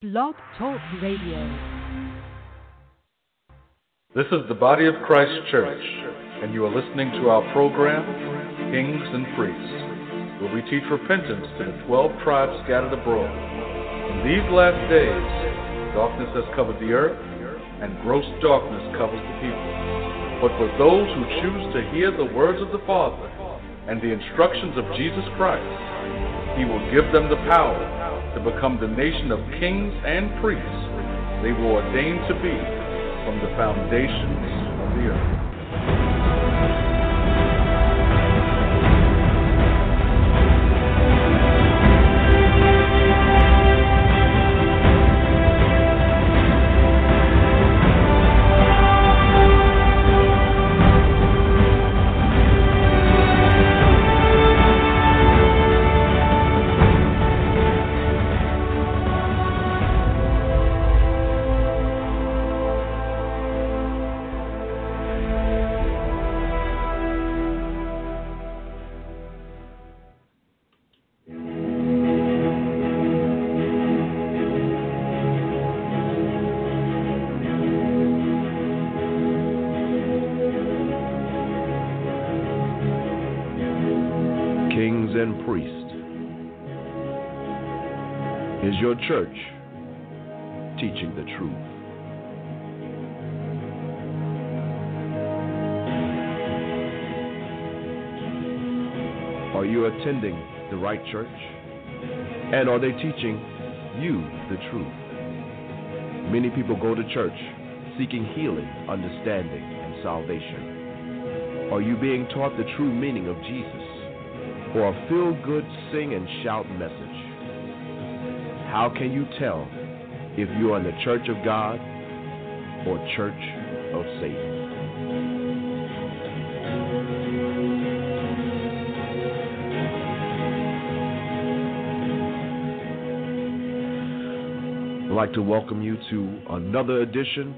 Blog Talk Radio. This is the Body of Christ Church, and you are listening to our program, Kings and Priests, where we teach repentance to the 12 tribes scattered abroad. In these last days, darkness has covered the earth, and gross darkness covers the people. But for those who choose to hear the words of the Father and the instructions of Jesus Christ, He will give them the power to become the nation of kings and priests they were ordained to be from the foundations of the earth. Your church teaching the truth? Are you attending the right church? And are they teaching you the truth? Many people go to church seeking healing, understanding, and salvation. Are you being taught the true meaning of Jesus? or a feel good sing and shout message? How can you tell if you are in the church of God or church of Satan? I'd like to welcome you to another edition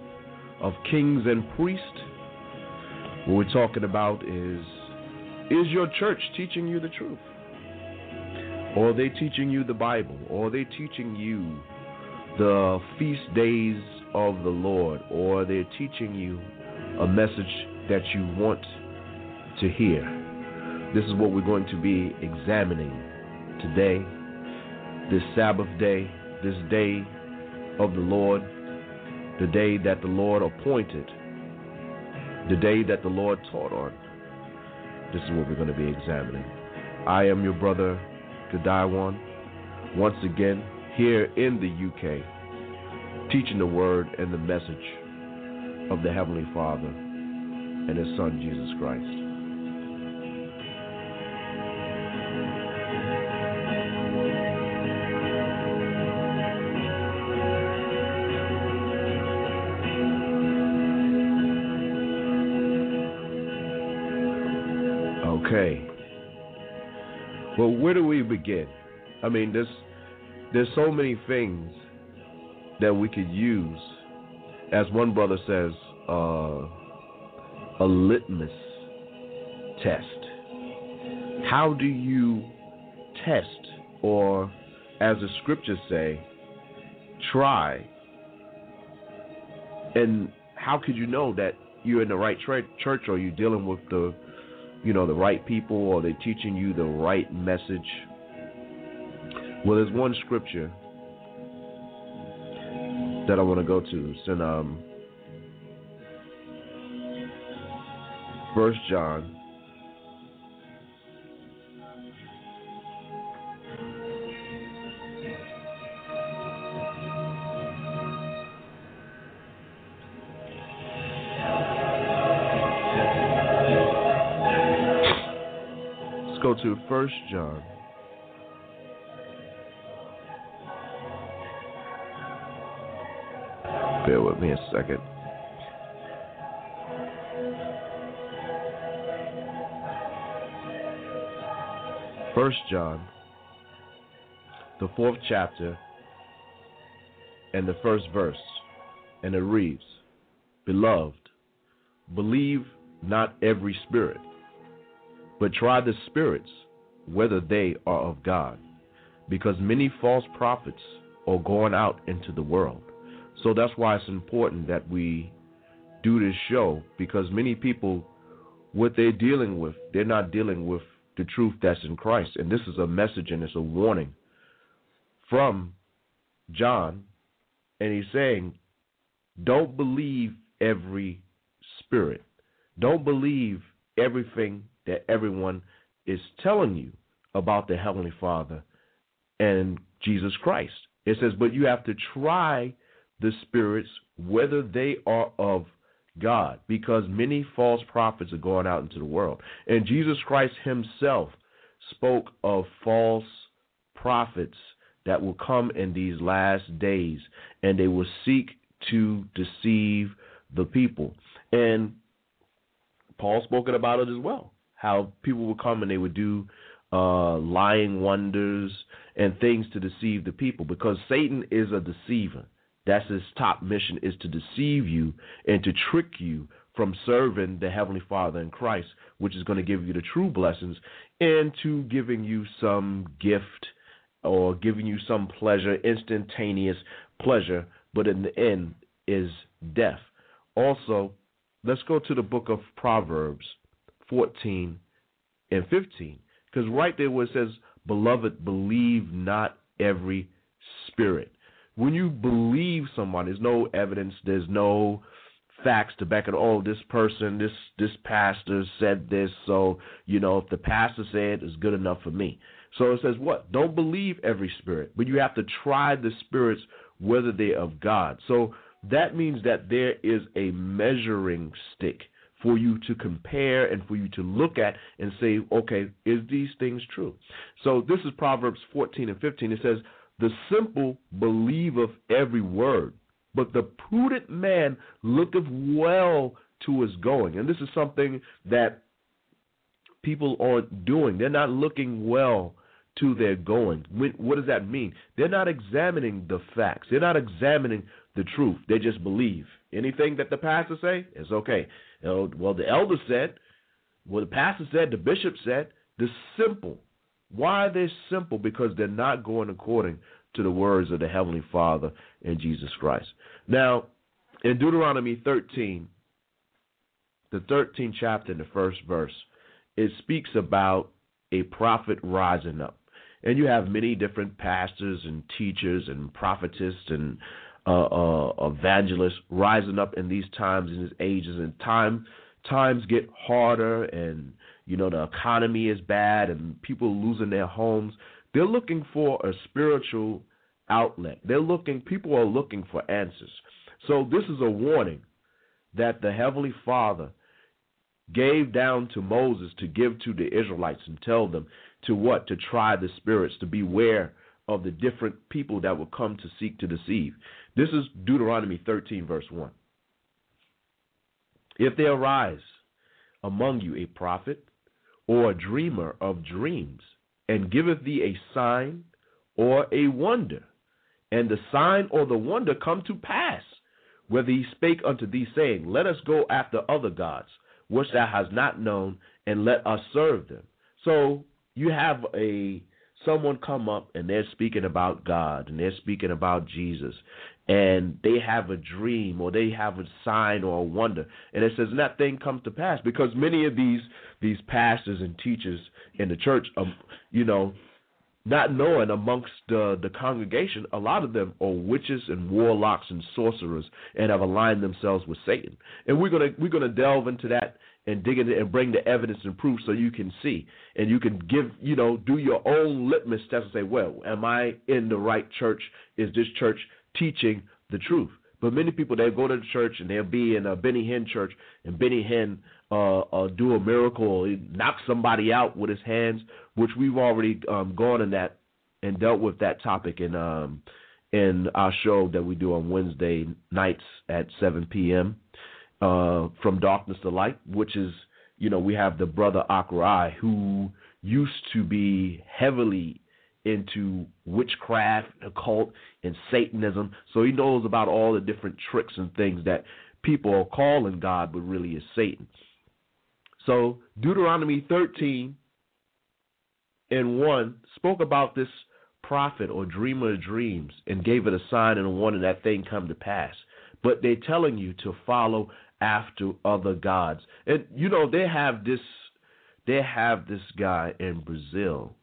of Kings and Priests. What we're talking about is is your church teaching you the truth? Or are they teaching you the Bible? Or are they teaching you the feast days of the Lord? Or are they teaching you a message that you want to hear? This is what we're going to be examining today, this Sabbath day, this day of the Lord, the day that the Lord appointed, the day that the Lord taught on. This is what we're going to be examining. I am your brother, Gadiwan, once again here in the UK, teaching the word and the message of the Heavenly Father and His Son, Jesus Christ. Where do we begin? I mean, there's there's so many things that we could use, as one brother says, uh, a litmus test. How do you test, or as the scriptures say, try? And how could you know that you're in the right tra- church, or you're dealing with the you know, the right people or they're teaching you the right message. Well, there's one scripture that I want to go to. It's in um, First John. First John. Bear with me a second. First John, the fourth chapter, and the first verse, and it reads, Beloved, believe not every spirit, but try the spirits whether they are of God, because many false prophets are going out into the world. So that's why it's important that we do this show because many people, what they're dealing with, they're not dealing with the truth that's in Christ. And this is a message and it's a warning from John. And he's saying, don't believe every spirit. Don't believe everything that everyone is telling you about the Heavenly Father and Jesus Christ. It says, but you have to try the spirits whether they are of God, because many false prophets are going out into the world. And Jesus Christ himself spoke of false prophets that will come in these last days, and they will seek to deceive the people. And Paul spoken about it as well. How people would come and they would do uh, lying wonders and things to deceive the people because Satan is a deceiver. That's his top mission is to deceive you and to trick you from serving the Heavenly Father in Christ, which is going to give you the true blessings, and to giving you some gift or giving you some pleasure, instantaneous pleasure, but in the end is death. Also, let's go to the book of Proverbs 14 and 15. Because right there where it says, Beloved, believe not every spirit. When you believe someone, there's no evidence, there's no facts to back it. Oh, this person, this this pastor said this, so you know if the pastor said it's good enough for me. So it says what? Don't believe every spirit, but you have to try the spirits whether they're of God. So that means that there is a measuring stick for you to compare and for you to look at and say, okay, is these things true? So this is Proverbs 14 and 15. It says, The simple believeth every word, but the prudent man looketh well to his going. And this is something that people aren't doing. They're not looking well to their going. What does that mean? They're not examining the facts. They're not examining the truth. They just believe. Anything that the pastor say is okay. Well, the elder said, well, the pastor said, the bishop said, the simple. Why are they simple? Because they're not going according to the words of the Heavenly Father and Jesus Christ. Now, in Deuteronomy 13, the 13th chapter, in the first verse, it speaks about a prophet rising up. And you have many different pastors and teachers and prophetess and uh, uh, evangelists rising up in these times and these ages, and time times get harder, and you know the economy is bad, and people losing their homes. They're looking for a spiritual outlet. They're looking. People are looking for answers. So this is a warning that the Heavenly Father gave down to Moses to give to the Israelites and tell them to what? To try the spirits, to beware of the different people that will come to seek to deceive. This is Deuteronomy 13, verse 1. If there arise among you a prophet or a dreamer of dreams, and giveth thee a sign or a wonder, and the sign or the wonder come to pass, whether he spake unto thee, saying, Let us go after other gods, which thou hast not known, and let us serve them. So you have a someone come up and they're speaking about God and they're speaking about Jesus and they have a dream or they have a sign or a wonder. And it says and that thing comes to pass because many of these these pastors and teachers in the church um, you know not knowing amongst the the congregation a lot of them are witches and warlocks and sorcerers and have aligned themselves with Satan. And we're going to we're to delve into that and dig into and bring the evidence and proof so you can see and you can give you know do your own litmus test and say well am i in the right church? Is this church teaching the truth. But many people they'll go to the church and they'll be in a benny hinn church and benny hinn uh, uh, do a miracle knock somebody out with his hands which we've already um, gone in that and dealt with that topic in um, in our show that we do on wednesday nights at 7 p.m uh, from darkness to light, which is, you know, we have the brother Akrai who used to be heavily into witchcraft, occult, and Satanism. So he knows about all the different tricks and things that people are calling God, but really is Satan. So Deuteronomy 13 and 1 spoke about this prophet or dreamer of dreams and gave it a sign and a warning that thing come to pass. But they're telling you to follow after other gods. And you know, they have this they have this guy in Brazil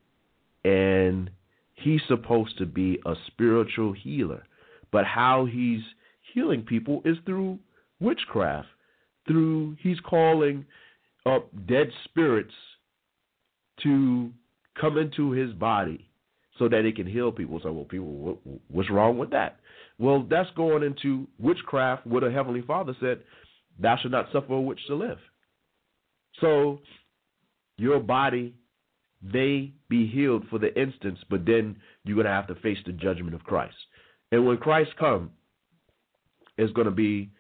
and he's supposed to be a spiritual healer. But how he's healing people is through witchcraft. Through he's calling up dead spirits to come into his body so that it can heal people. So, well, people, what, what's wrong with that? Well, that's going into witchcraft, what a heavenly Father said, "Thou shalt not suffer a witch to live." So, your body may be healed for the instance, but then you're going to have to face the judgment of Christ. And when Christ comes, it's going to be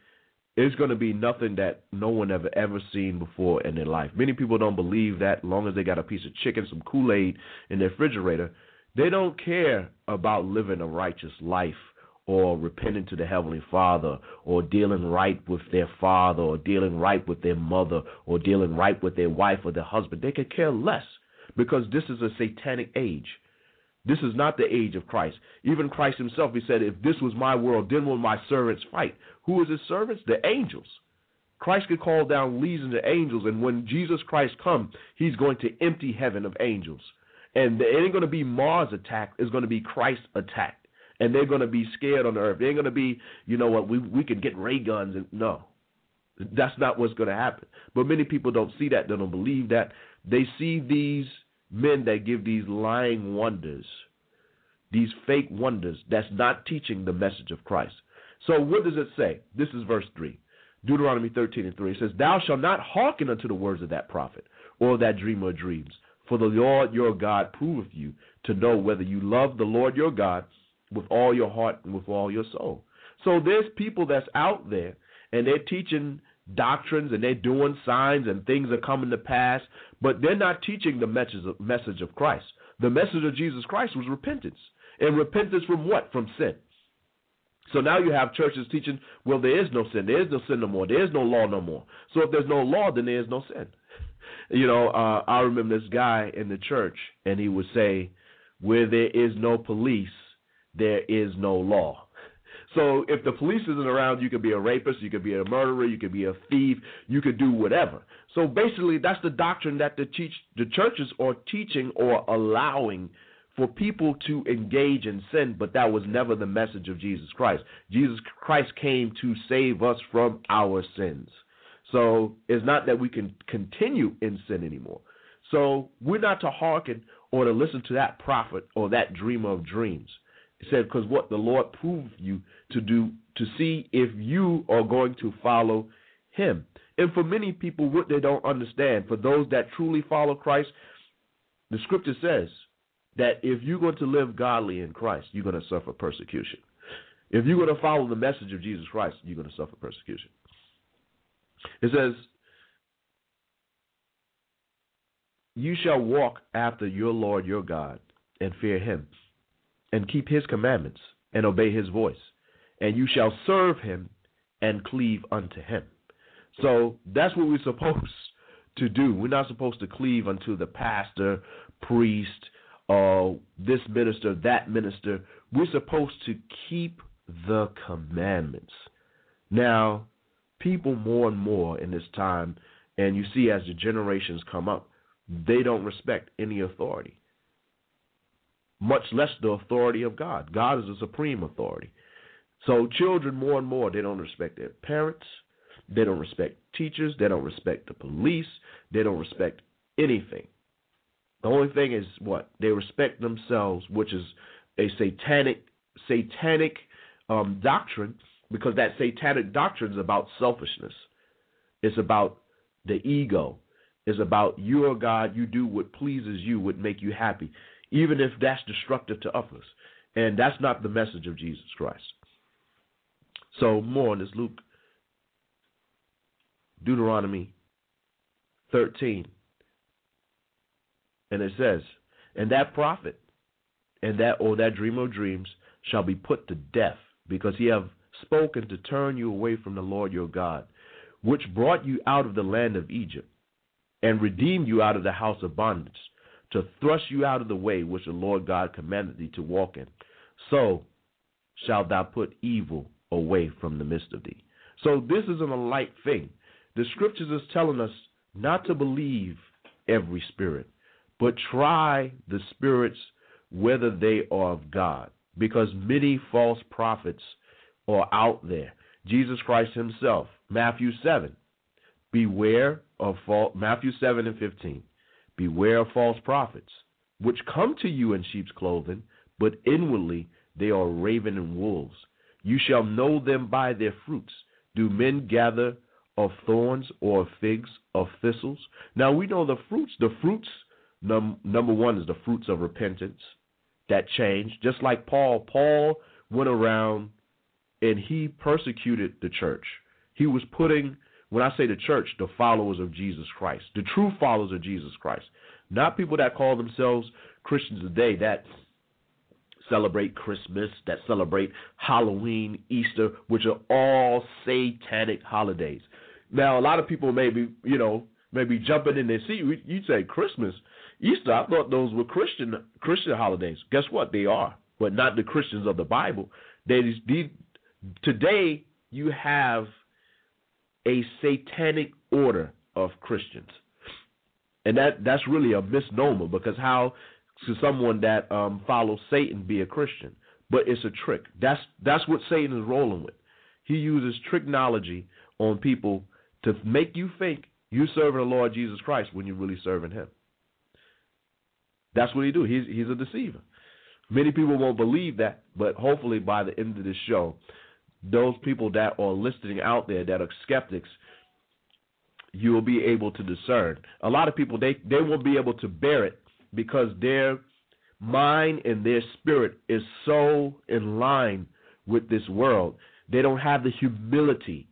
it's going to be nothing that no one ever ever seen before in their life. Many people don't believe that. Long as they got a piece of chicken, some Kool Aid in their refrigerator, they don't care about living a righteous life or repenting to the Heavenly Father or dealing right with their father or dealing right with their mother or dealing right with their wife or their husband. They could care less because this is a satanic age. This is not the age of Christ. Even Christ himself, he said, if this was my world, then will my servants fight. Who is his servants? The angels. Christ could call down legions of angels, and when Jesus Christ comes, he's going to empty heaven of angels. And it ain't going to be Mars attacked, it's going to be Christ attacked. And they're going to be scared on the earth. They ain't going to be, you know what, we, we can get ray guns. and No, that's not what's going to happen. But many people don't see that. They don't believe that. They see these men that give these lying wonders, these fake wonders, that's not teaching the message of Christ. So what does it say? This is verse 3. Deuteronomy 13 and 3. It says, Thou shalt not hearken unto the words of that prophet or that dreamer of dreams. For the Lord your God proveth you to know whether you love the Lord your God with all your heart and with all your soul. So there's people that's out there and they're teaching doctrines and they're doing signs and things are coming to pass, but they're not teaching the message of, message of Christ. The message of Jesus Christ was repentance. And repentance from what? From sin. So now you have churches teaching, well, there is no sin. There is no sin no more. There is no law no more. So if there's no law, then there is no sin. You know, uh, I remember this guy in the church, and he would say, where there is no police, there is no law. So if the police isn't around, you could be a rapist, you could be a murderer, you could be a thief, you could do whatever. So basically, that's the doctrine that the teach the churches are teaching or allowing for people to engage in sin, but that was never the message of Jesus Christ. Jesus Christ came to save us from our sins. So it's not that we can continue in sin anymore. So we're not to hearken or to listen to that prophet or that dreamer of dreams. Said, because what the Lord proved you to do to see if you are going to follow him. And for many people, what they don't understand, for those that truly follow Christ, the scripture says that if you're going to live godly in Christ, you're going to suffer persecution. If you're going to follow the message of Jesus Christ, you're going to suffer persecution. It says, You shall walk after your Lord your God and fear him and keep his commandments and obey his voice, and you shall serve him and cleave unto him. So that's what we're supposed to do. We're not supposed to cleave unto the pastor, priest, uh, this minister, that minister. We're supposed to keep the commandments. Now, people more and more in this time, and you see as the generations come up, they don't respect any authority much less the authority of God. God is the supreme authority. So children more and more they don't respect their parents, they don't respect teachers, they don't respect the police, they don't respect anything. The only thing is what? They respect themselves, which is a satanic satanic um, doctrine because that satanic doctrine is about selfishness. It's about the ego. It's about you are God, you do what pleases you, what make you happy even if that's destructive to others. And that's not the message of Jesus Christ. So, more on this Luke, Deuteronomy 13. And it says, And that prophet, and that or that dreamer of dreams shall be put to death, because he have spoken to turn you away from the Lord your God, which brought you out of the land of Egypt, and redeemed you out of the house of bondage to thrust you out of the way which the Lord God commanded thee to walk in. So shalt thou put evil away from the midst of thee. So this isn't a light thing. The scriptures is telling us not to believe every spirit, but try the spirits whether they are of God, because many false prophets are out there. Jesus Christ himself, Matthew 7, beware of false, Matthew 7 and 15, beware of false prophets, which come to you in sheep's clothing, but inwardly they are ravening wolves. You shall know them by their fruits. Do men gather of thorns or of figs of thistles? Now we know the fruits. The fruits, num, number one, is the fruits of repentance that change. Just like Paul, Paul went around and he persecuted the church. He was putting, when I say the church, the followers of Jesus Christ, the true followers of Jesus Christ, not people that call themselves Christians today that celebrate Christmas, that celebrate Halloween, Easter, which are all satanic holidays. Now, a lot of people may be, you know, maybe jumping in their seat. You'd say Christmas, Easter. I thought those were Christian Christian holidays. Guess what? They are, but not the Christians of the Bible. They, they today you have a satanic order of Christians, and that that's really a misnomer because how to someone that um, follows Satan be a Christian? But it's a trick. That's that's what Satan is rolling with. He uses technology on people to make you think you're serving the Lord Jesus Christ when you're really serving Him. That's what he do. He's he's a deceiver. Many people won't believe that, but hopefully by the end of this show, those people that are listening out there that are skeptics, you will be able to discern. A lot of people they they won't be able to bear it because their mind and their spirit is so in line with this world. They don't have the humility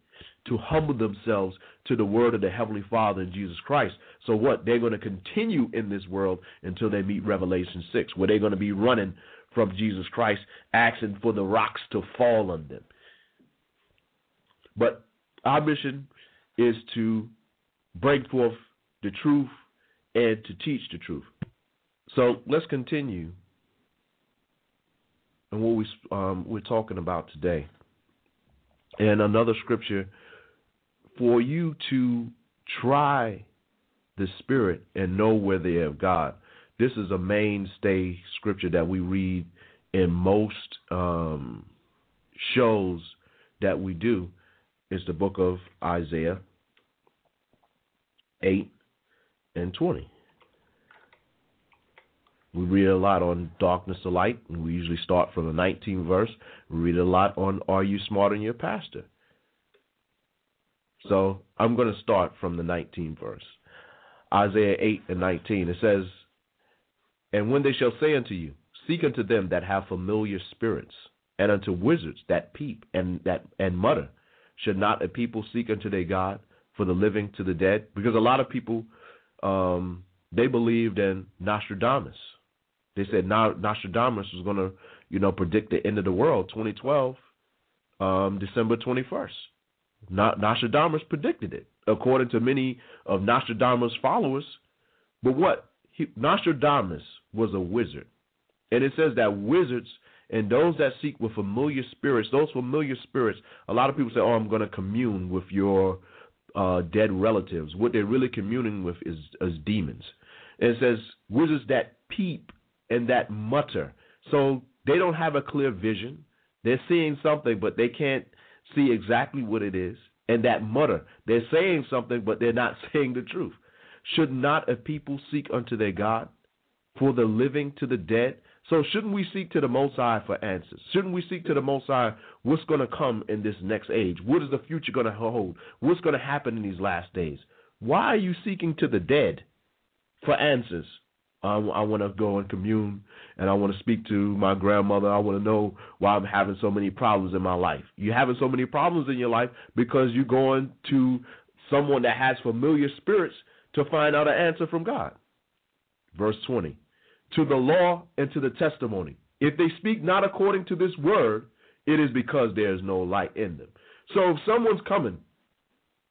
to humble themselves to the word of the Heavenly Father in Jesus Christ. So what? They're going to continue in this world until they meet Revelation 6, where they're going to be running from Jesus Christ, asking for the rocks to fall on them. But our mission is to bring forth the truth and to teach the truth. So let's continue and what we um, we're talking about today. And another scripture for you to try the Spirit and know where they have God. This is a mainstay scripture that we read in most um, shows that we do. It's the book of Isaiah 8 and 20. We read a lot on darkness to light, and we usually start from the 19th verse. We read a lot on Are You Smarter Than Your Pastor? So I'm going to start from the 19th verse. Isaiah 8 and 19. It says, And when they shall say unto you, Seek unto them that have familiar spirits, and unto wizards that peep and that and mutter, should not a people seek unto their God for the living to the dead? Because a lot of people um, they believed in Nostradamus. They said Nostradamus was going to, you know, predict the end of the world, 2012, um, December 21st. Nostradamus predicted it, according to many of Nostradamus' followers. But what? He, Nostradamus was a wizard. And it says that wizards and those that seek with familiar spirits, those familiar spirits, a lot of people say, oh, I'm going to commune with your uh, dead relatives. What they're really communing with is, is demons. And it says wizards that peep and that mutter. So they don't have a clear vision. They're seeing something, but they can't see exactly what it is, and that mutter. They're saying something, but they're not saying the truth. Should not a people seek unto their God for the living to the dead? So shouldn't we seek to the Most High for answers? Shouldn't we seek to the Most High what's going to come in this next age? What is the future going to hold? What's going to happen in these last days? Why are you seeking to the dead for answers? I, I want to go and commune and I want to speak to my grandmother. I want to know why I'm having so many problems in my life. You're having so many problems in your life because you're going to someone that has familiar spirits to find out an answer from God. Verse 20 To the law and to the testimony. If they speak not according to this word, it is because there is no light in them. So if someone's coming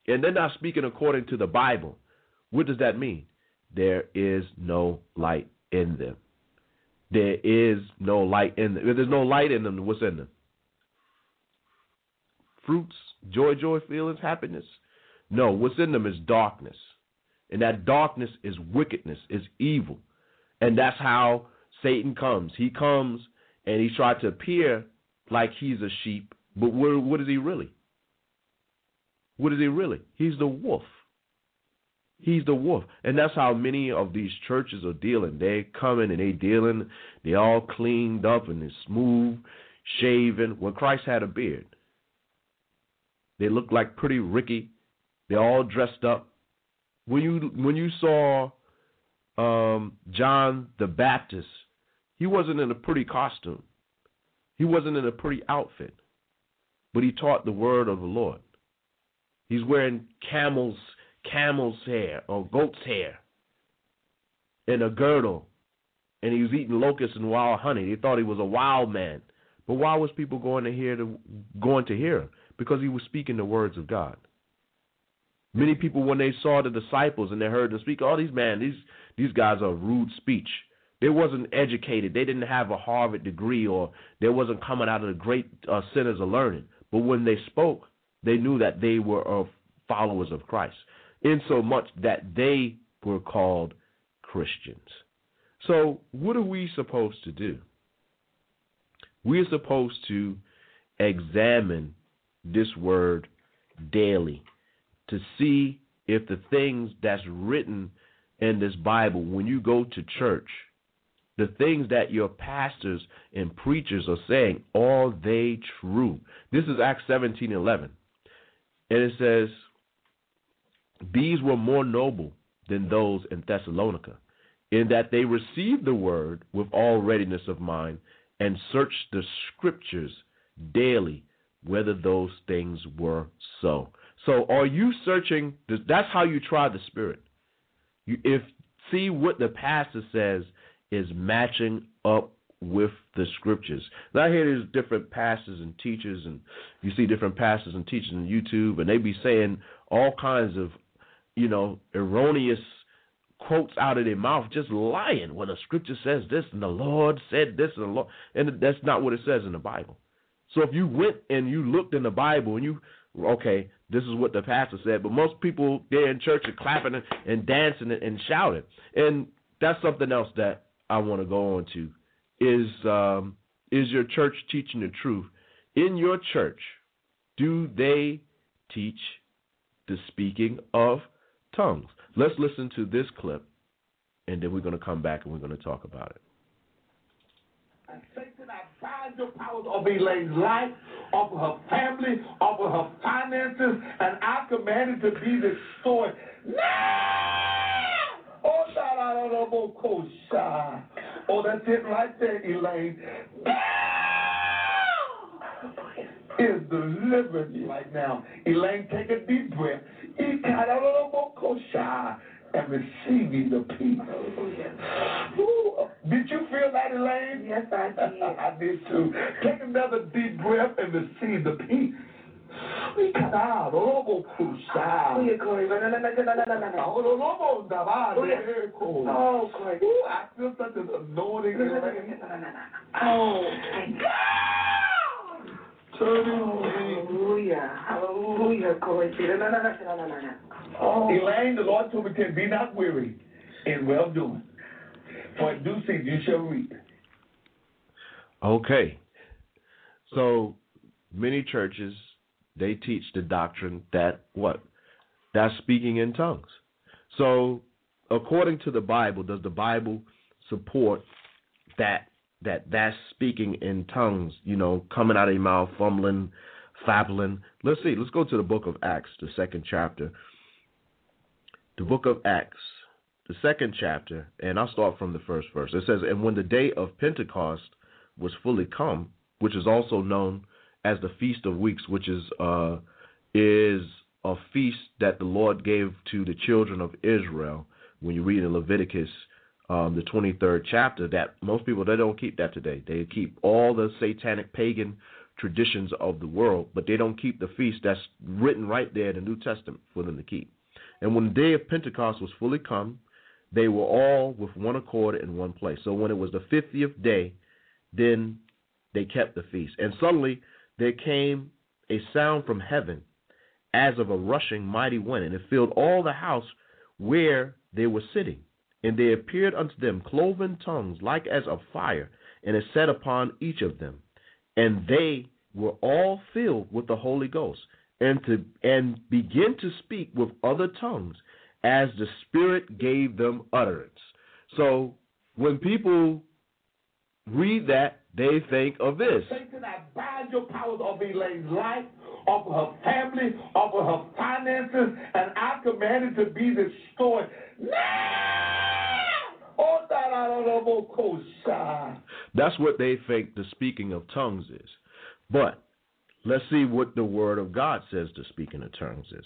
and they're not speaking according to the Bible, what does that mean? there is no light in them. There is no light in them. If there's no light in them, what's in them? Fruits, joy, joy, feelings, happiness. No, what's in them is darkness. And that darkness is wickedness, is evil. And that's how Satan comes. He comes and he tries to appear like he's a sheep, but what, what is he really? What is he really? He's the wolf. He's the wolf. And that's how many of these churches are dealing. They're coming and they're dealing, they all cleaned up and they're smooth, shaven. When Christ had a beard. They look like pretty Ricky. They're all dressed up. When you when you saw um, John the Baptist, he wasn't in a pretty costume. He wasn't in a pretty outfit. But he taught the word of the Lord. He's wearing camel's camel's hair or goat's hair and a girdle, and he was eating locusts and wild honey. They thought he was a wild man. But why was people going to hear the, going to hear him? Because he was speaking the words of God. Many people, when they saw the disciples and they heard them speak, all oh, these man, these these guys are rude speech. They wasn't educated. They didn't have a Harvard degree, or they wasn't coming out of the great uh, centers of learning. But when they spoke, they knew that they were uh, followers of Christ, in so much that they were called Christians. So, what are we supposed to do? We're supposed to examine this word daily to see if the things that's written in this Bible, when you go to church, the things that your pastors and preachers are saying, are they true? This is Acts 17 11. And it says, These were more noble than those in Thessalonica, in that they received the word with all readiness of mind and searched the scriptures daily whether those things were so. So are you searching? That's how you try the spirit. You, if see what the pastor says is matching up with the scriptures. Now I hear there's different pastors and teachers, and you see different pastors and teachers on YouTube, and they be saying all kinds of, you know, erroneous quotes out of their mouth, just lying when the scripture says this and the Lord said this and the Lord, and that's not what it says in the Bible. So if you went and you looked in the Bible and you, okay, this is what the pastor said, but most people there in church are clapping and, and dancing and, and shouting, and that's something else that I want to go on to is um, is your church teaching the truth? In your church, do they teach the speaking of tongues? Let's listen to this clip, and then we're going to come back and we're going to talk about it. And I bind your powers of Elaine's life, of her family, of her finances, and I command it to be destroyed. Now! Oh, oh, that's it right there, Elaine. Is delivered right now. Elaine, take a deep breath. And receiving the peace. Ooh, did you feel that, Elaine? Yes, I did. I did too. Take another deep breath and receive the peace. Oh, Christ. I feel such an anointing. Oh, Hallelujah. Hallelujah. Oh. Elaine, the Lord told me to be not weary in well doing. For due season you shall reap. Okay. So many churches they teach the doctrine that what? That's speaking in tongues. So, according to the Bible, does the Bible support that that that's speaking in tongues, you know, coming out of your mouth, fumbling, fabbling. Let's see. Let's go to the book of Acts, the second chapter. The book of Acts, the second chapter, and I'll start from the first verse. It says, And when the day of Pentecost was fully come, which is also known as the Feast of Weeks, which is uh, is a feast that the Lord gave to the children of Israel. When you read in Leviticus, um, the 23rd chapter, that most people they don't keep that today. They keep all the satanic pagan traditions of the world, but they don't keep the feast that's written right there in the New Testament for them to keep. And when the day of Pentecost was fully come, they were all with one accord in one place. So when it was the fiftieth day, then they kept the feast. And suddenly there came a sound from heaven as of a rushing mighty wind, and it filled all the house where they were sitting. And there appeared unto them cloven tongues like as of fire, and it sat upon each of them. And they were all filled with the Holy Ghost, and to and begin to speak with other tongues as the Spirit gave them utterance. So when people read that, they think of this. Satan, I bind your powers of Elaine's life, off of her family, off of her finances, and I command it to be destroyed now. Oh, that I don't know, That's what they think the speaking of tongues is. But let's see what the word of God says the speaking of tongues is.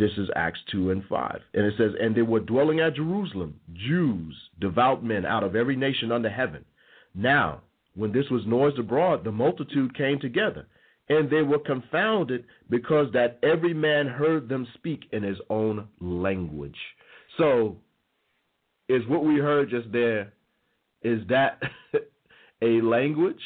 This is Acts 2 and 5. And it says, And they were dwelling at Jerusalem, Jews, devout men out of every nation under heaven. Now, when this was noised abroad, the multitude came together, and they were confounded because that every man heard them speak in his own language. So, is what we heard just there, is that a language?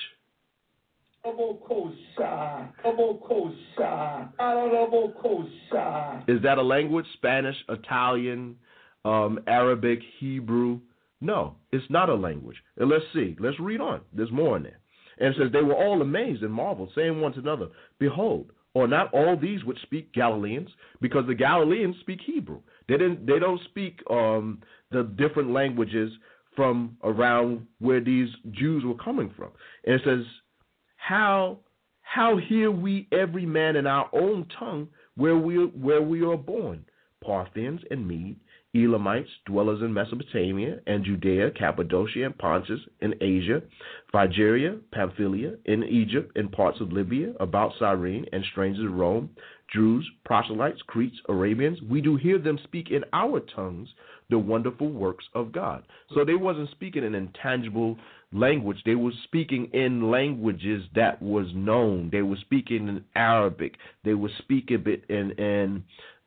Is that a language? Spanish, Italian, um, Arabic, Hebrew? No, it's not a language. And let's see. Let's read on. There's more in there. And it says, They were all amazed and marveled, saying one to another, Behold, or not all these which speak Galileans, because the Galileans speak Hebrew. They didn't they don't speak um, the different languages from around where these Jews were coming from. And it says, how how hear we every man in our own tongue where we where we are born? Parthians and Mede, Elamites, dwellers in Mesopotamia and Judea, Cappadocia and Pontus, in Asia, Phrygia, Pamphylia, in Egypt, in parts of Libya, about Cyrene, and strangers of Rome, Jews, proselytes, Cretes, Arabians, we do hear them speak in our tongues the wonderful works of God. So they wasn't speaking in intangible language. They were speaking in languages that was known. They were speaking in Arabic. They were speaking in, in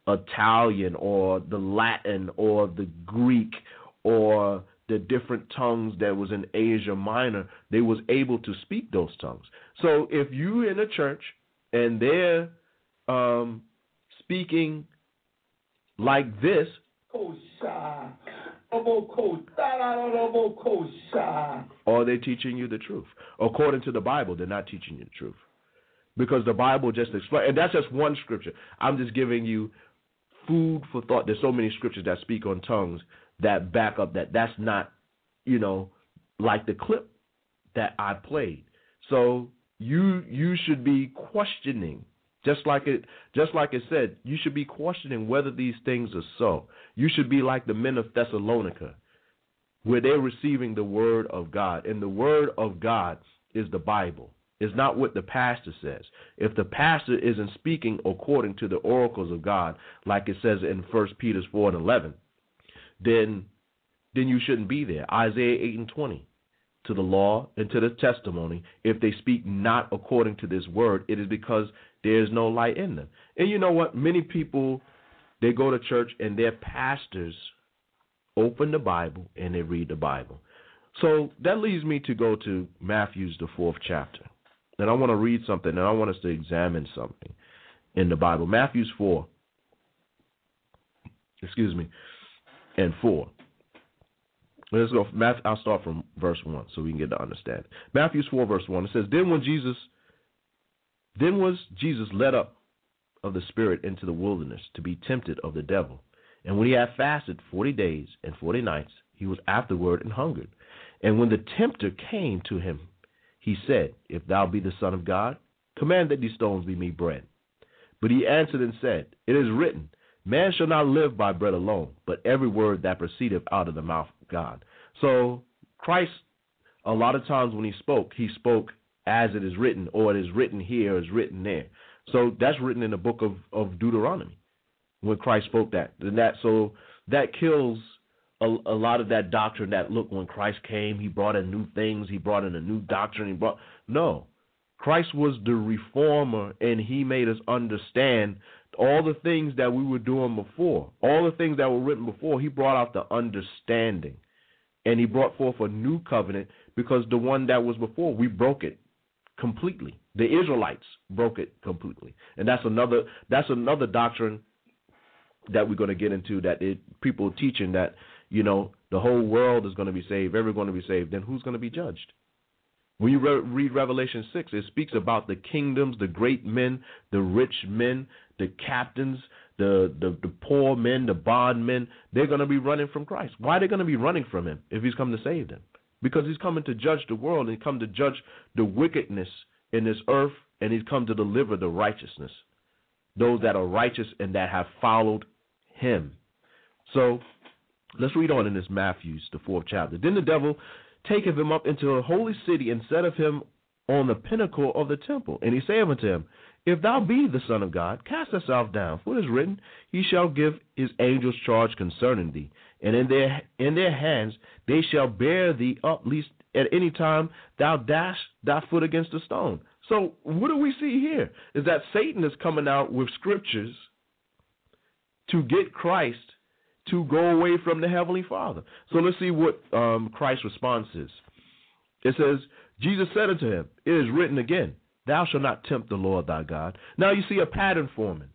Italian or the Latin or the Greek or the different tongues that was in Asia Minor, they was able to speak those tongues. So if you in a church and they're um, speaking like this, are they teaching you the truth? According to the Bible, they're not teaching you the truth. Because the Bible just explains, and that's just one scripture. I'm just giving you food for thought. There's so many scriptures that speak on tongues that back up that that's not, you know, like the clip that I played. So you you should be questioning just like it just like it said, you should be questioning whether these things are so. You should be like the men of Thessalonica, where they're receiving the word of God. And the word of God is the Bible. It's not what the pastor says. If the pastor isn't speaking according to the oracles of God, like it says in 1 Peter 4 and 11, then then you shouldn't be there. Isaiah 8 and 20. To the law and to the testimony, if they speak not according to this word, it is because there's no light in them. And you know what? Many people they go to church and their pastors open the Bible and they read the Bible. So that leads me to go to Matthew's the fourth chapter. And I want to read something and I want us to examine something in the Bible. Matthew's four. Excuse me. And four. Let's go. I'll start from verse one so we can get to understand. Matthew's four verse one. It says, Then when Jesus then was Jesus led up of the Spirit into the wilderness to be tempted of the devil. And when he had fasted forty days and forty nights, he was afterward and hungered. And when the tempter came to him, he said, If thou be the Son of God, command that these stones be made bread. But he answered and said, It is written, Man shall not live by bread alone, but every word that proceedeth out of the mouth of God. So Christ, a lot of times when he spoke, he spoke as it is written, or it is written here, is written there. So that's written in the book of, of Deuteronomy when Christ spoke that. And that so that kills a, a, lot of that doctrine that look when Christ came, he brought in new things, he brought in a new doctrine, he brought no. Christ was the reformer, and he made us understand all the things that we were doing before, all the things that were written before. He brought out the understanding, and he brought forth a new covenant because the one that was before, we broke it completely. The Israelites broke it completely, and that's another that's another doctrine that we're going to get into. That it, people teaching that you know the whole world is going to be saved, everyone's going to be saved. Then who's going to be judged? When you re- read Revelation 6, it speaks about the kingdoms, the great men, the rich men, the captains, the, the, the poor men, the bondmen. They're going to be running from Christ. Why are they going to be running from him if he's come to save them? Because he's coming to judge the world and come to judge the wickedness in this earth and he's come to deliver the righteousness. Those that are righteous and that have followed him. So let's read on in this Matthew's, the fourth chapter. Then the devil taketh him up into a holy city and setteth him on the pinnacle of the temple. And he saith unto him, If thou be the Son of God, cast thyself down, for it is written, He shall give his angels charge concerning thee, and in their in their hands they shall bear thee up, lest at any time thou dash thy foot against a stone. So what do we see here? Is that Satan is coming out with scriptures to get Christ to go away from the Heavenly Father. So let's see what um, Christ's response is. It says, Jesus said unto him, It is written again, Thou shalt not tempt the Lord thy God. Now you see a pattern forming.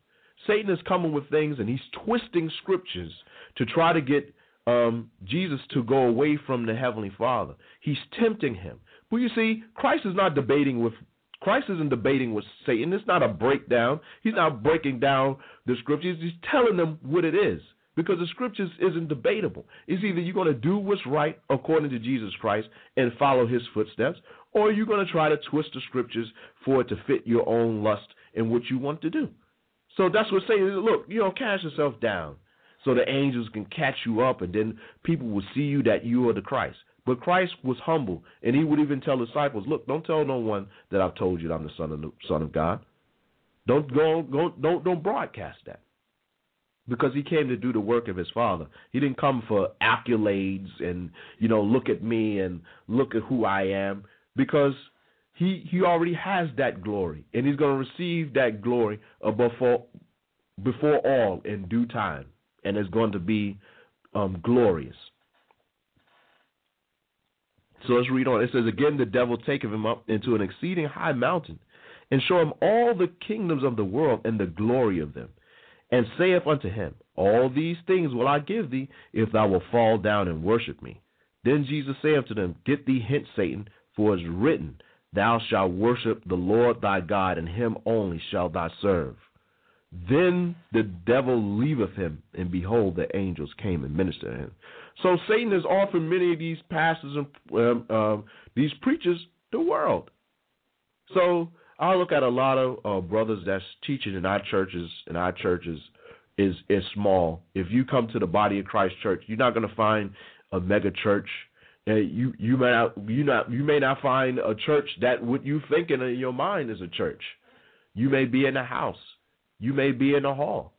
Satan is coming with things and he's twisting scriptures to try to get um, Jesus to go away from the Heavenly Father. He's tempting him. But you see, Christ is not debating with Christ isn't debating with Satan. It's not a breakdown. He's not breaking down the scriptures. He's telling them what it is because the scriptures isn't debatable. It's either you're going to do what's right according to Jesus Christ and follow his footsteps, or you're going to try to twist the scriptures for it to fit your own lust and what you want to do. So that's what saying. Look, you know, cast yourself down so the angels can catch you up and then people will see you that you are the Christ. But Christ was humble, and he would even tell disciples, "Look, don't tell no one that I've told you that I'm the son of the Son of God. Don't go, go don't don't broadcast that." because he came to do the work of his father. He didn't come for accolades and you know look at me and look at who I am because he he already has that glory and he's going to receive that glory before before all in due time and it's going to be um, glorious. So let's read on. It says again, the devil taketh him up into an exceeding high mountain and show him all the kingdoms of the world and the glory of them and saith unto him, All these things will I give thee, if thou wilt fall down and worship me. Then Jesus saith unto them, Get thee hence, Satan, for it is written, Thou shalt worship the Lord thy God, and him only shalt thou serve. Then the devil leaveth him, and behold, the angels came and ministered to him. So Satan is offering many of these pastors and um, um, these preachers the world. So I look at a lot of uh, brothers that's teaching in our churches, and our churches is is small. If you come to the body of Christ church, you're not going to find a mega church. Uh, you you may not you not you may not find a church that what you thinking in your mind is a church. You may be in a house. You may be in a hall.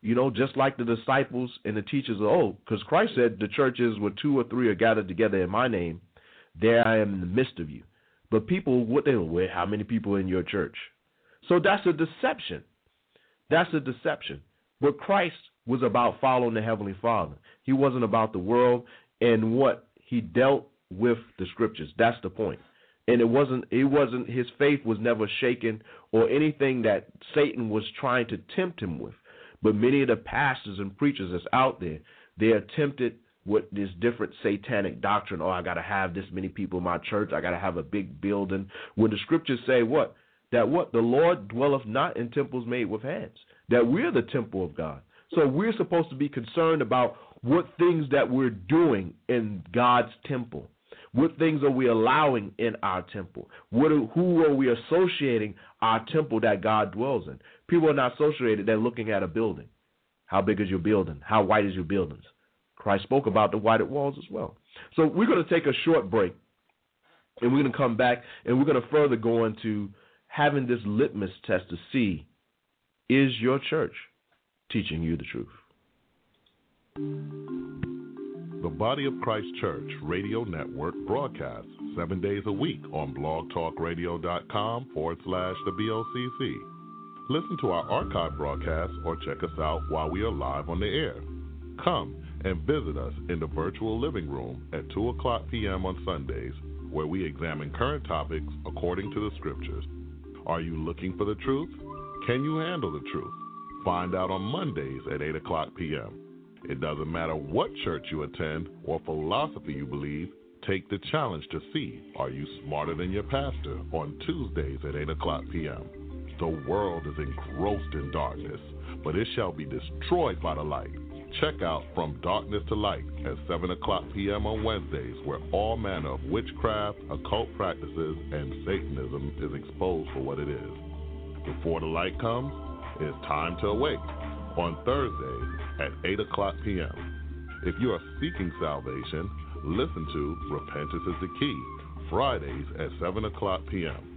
You know, just like the disciples and the teachers of old, because Christ said the church is where two or three are gathered together in my name. There I am in the midst of you. But people, what they how many people in your church? So that's a deception. That's a deception. But Christ was about following the Heavenly Father. He wasn't about the world and what he dealt with the scriptures. That's the point. And it wasn't it wasn't his faith was never shaken or anything that Satan was trying to tempt him with. But many of the pastors and preachers that's out there, they are tempted with this different satanic doctrine. Oh, I got to have this many people in my church. I got to have a big building. When the scriptures say what? That what? The Lord dwelleth not in temples made with hands. That we're the temple of God. So we're supposed to be concerned about what things that we're doing in God's temple. What things are we allowing in our temple? What are, who are we associating our temple that God dwells in? People are not associated. They're looking at a building. How big is your building? How white is your buildings? Christ spoke about the whited walls as well. So we're going to take a short break, and we're going to come back, and we're going to further go into having this litmus test to see is your church teaching you the truth? The Body of Christ Church Radio Network broadcasts seven days a week on blogtalkradio.com forward slash the BOCC. Listen to our archive broadcasts or check us out while we are live on the air. Come and visit us in the virtual living room at 2 o'clock p.m. on Sundays, where we examine current topics according to the scriptures. Are you looking for the truth? Can you handle the truth? Find out on Mondays at 8 o'clock p.m. It doesn't matter what church you attend or philosophy you believe, take the challenge to see are you smarter than your pastor on Tuesdays at 8 o'clock p.m. The world is engrossed in darkness, but it shall be destroyed by the light. Check out From Darkness to Light at 7 o'clock p.m. on Wednesdays, where all manner of witchcraft, occult practices, and Satanism is exposed for what it is. Before the light comes, it's time to awake on Thursdays at 8 o'clock p.m. If you are seeking salvation, listen to Repentance is the Key, Fridays at 7 o'clock p.m.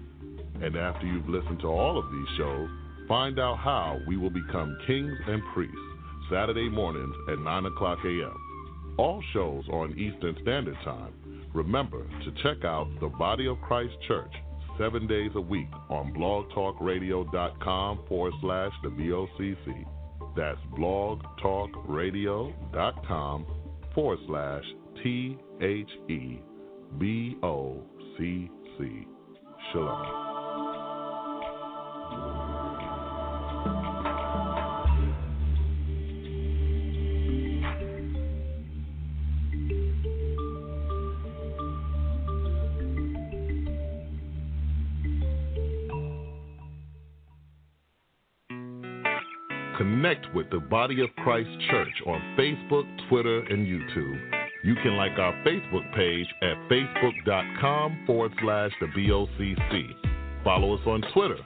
And after you've listened to all of these shows, find out how we will become kings and priests Saturday mornings at 9 o'clock a.m. All shows are on Eastern Standard Time. Remember to check out the Body of Christ Church seven days a week on blogtalkradio.com forward slash the BOCC. That's blogtalkradio.com forward slash T H E B O C C. Shalom. Connect with the Body of Christ Church on Facebook, Twitter, and YouTube. You can like our Facebook page at facebook.com forward slash the BOCC. Follow us on Twitter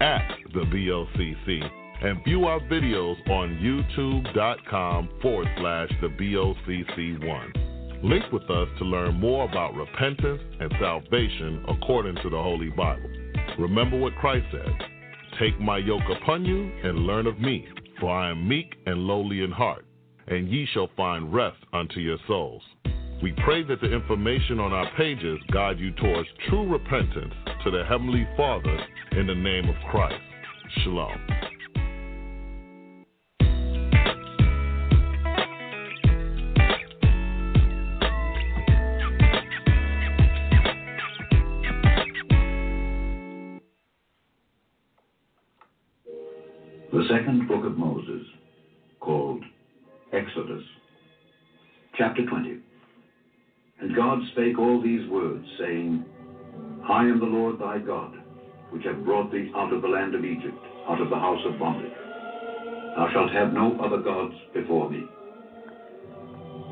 at the BOCC and view our videos on youtube.com forward slash the BOCC1. Link with us to learn more about repentance and salvation according to the Holy Bible. Remember what Christ said Take my yoke upon you and learn of me, for I am meek and lowly in heart, and ye shall find rest unto your souls. We pray that the information on our pages guide you towards true repentance to the Heavenly Father in the name of Christ. Shalom. The second book of Moses, called Exodus, chapter 20. And God spake all these words, saying, I am the Lord thy God, which have brought thee out of the land of Egypt, out of the house of bondage. Thou shalt have no other gods before me.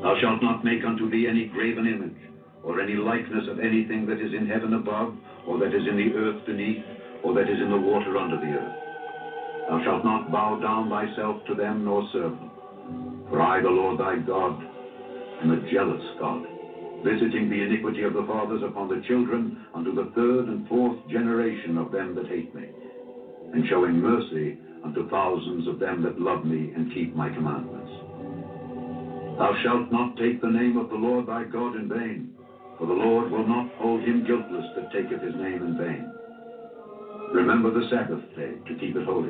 Thou shalt not make unto thee any graven image, or any likeness of anything that is in heaven above, or that is in the earth beneath, or that is in the water under the earth. Thou shalt not bow down thyself to them nor serve them. For I, the Lord thy God, am a jealous God, visiting the iniquity of the fathers upon the children unto the third and fourth generation of them that hate me, and showing mercy unto thousands of them that love me and keep my commandments. Thou shalt not take the name of the Lord thy God in vain, for the Lord will not hold him guiltless that taketh his name in vain. Remember the Sabbath day to keep it holy.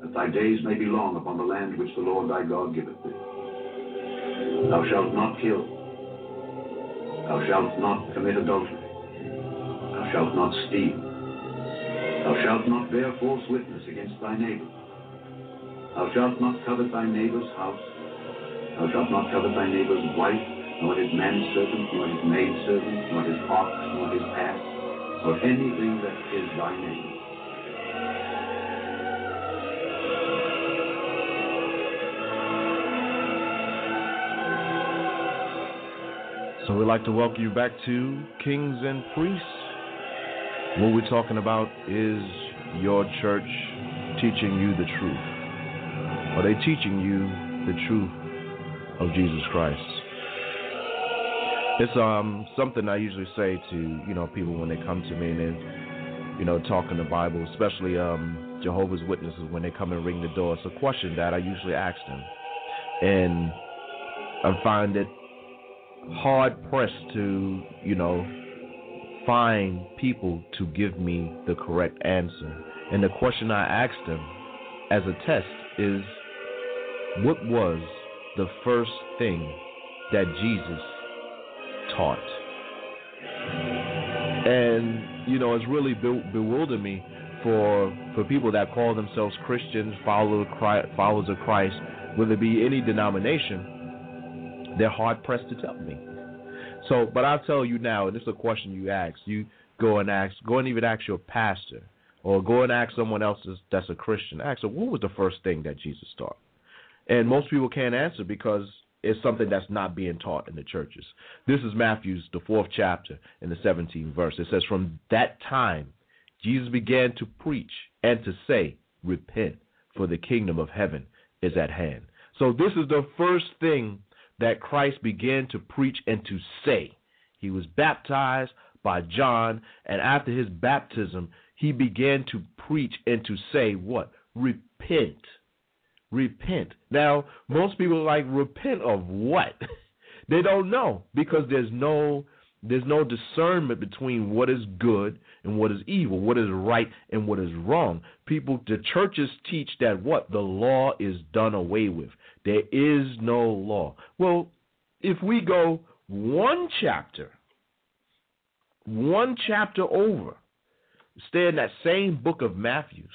that thy days may be long upon the land which the Lord thy God giveth thee. Thou shalt not kill. Thou shalt not commit adultery. Thou shalt not steal. Thou shalt not bear false witness against thy neighbor. Thou shalt not covet thy neighbor's house. Thou shalt not covet thy neighbor's wife, nor his manservant, nor his maidservant, nor his ox, nor his ass, nor anything that is thy neighbor. So we'd like to welcome you back to Kings and Priests. What we're talking about is your church teaching you the truth. Are they teaching you the truth of Jesus Christ? It's um something I usually say to you know people when they come to me and they you know talking the Bible, especially um Jehovah's Witnesses when they come and ring the door. It's a question that I usually ask them, and I find it hard pressed to you know find people to give me the correct answer. And the question I asked them as a test is what was the first thing that Jesus taught? And, you know, it's really be- bewildered me for for people that call themselves Christians, followers of Christ, whether it be any denomination, they're hard pressed to tell me. So, but I'll tell you now, and this is a question you ask. You go and ask, go and even ask your pastor, or go and ask someone else that's a Christian. Ask them, what was the first thing that Jesus taught? And most people can't answer because it's something that's not being taught in the churches. This is Matthew's, the fourth chapter, in the 17th verse. It says, From that time, Jesus began to preach and to say, Repent, for the kingdom of heaven is at hand. So, this is the first thing that Christ began to preach and to say. He was baptized by John, and after his baptism, he began to preach and to say, What? Repent. Repent. Now, most people like repent of what? they don't know because there's no there's no discernment between what is good and what is evil, what is right and what is wrong. People, the churches teach that what? The law is done away with. There is no law. Well, if we go one chapter, one chapter over, stay in that same book of Matthews,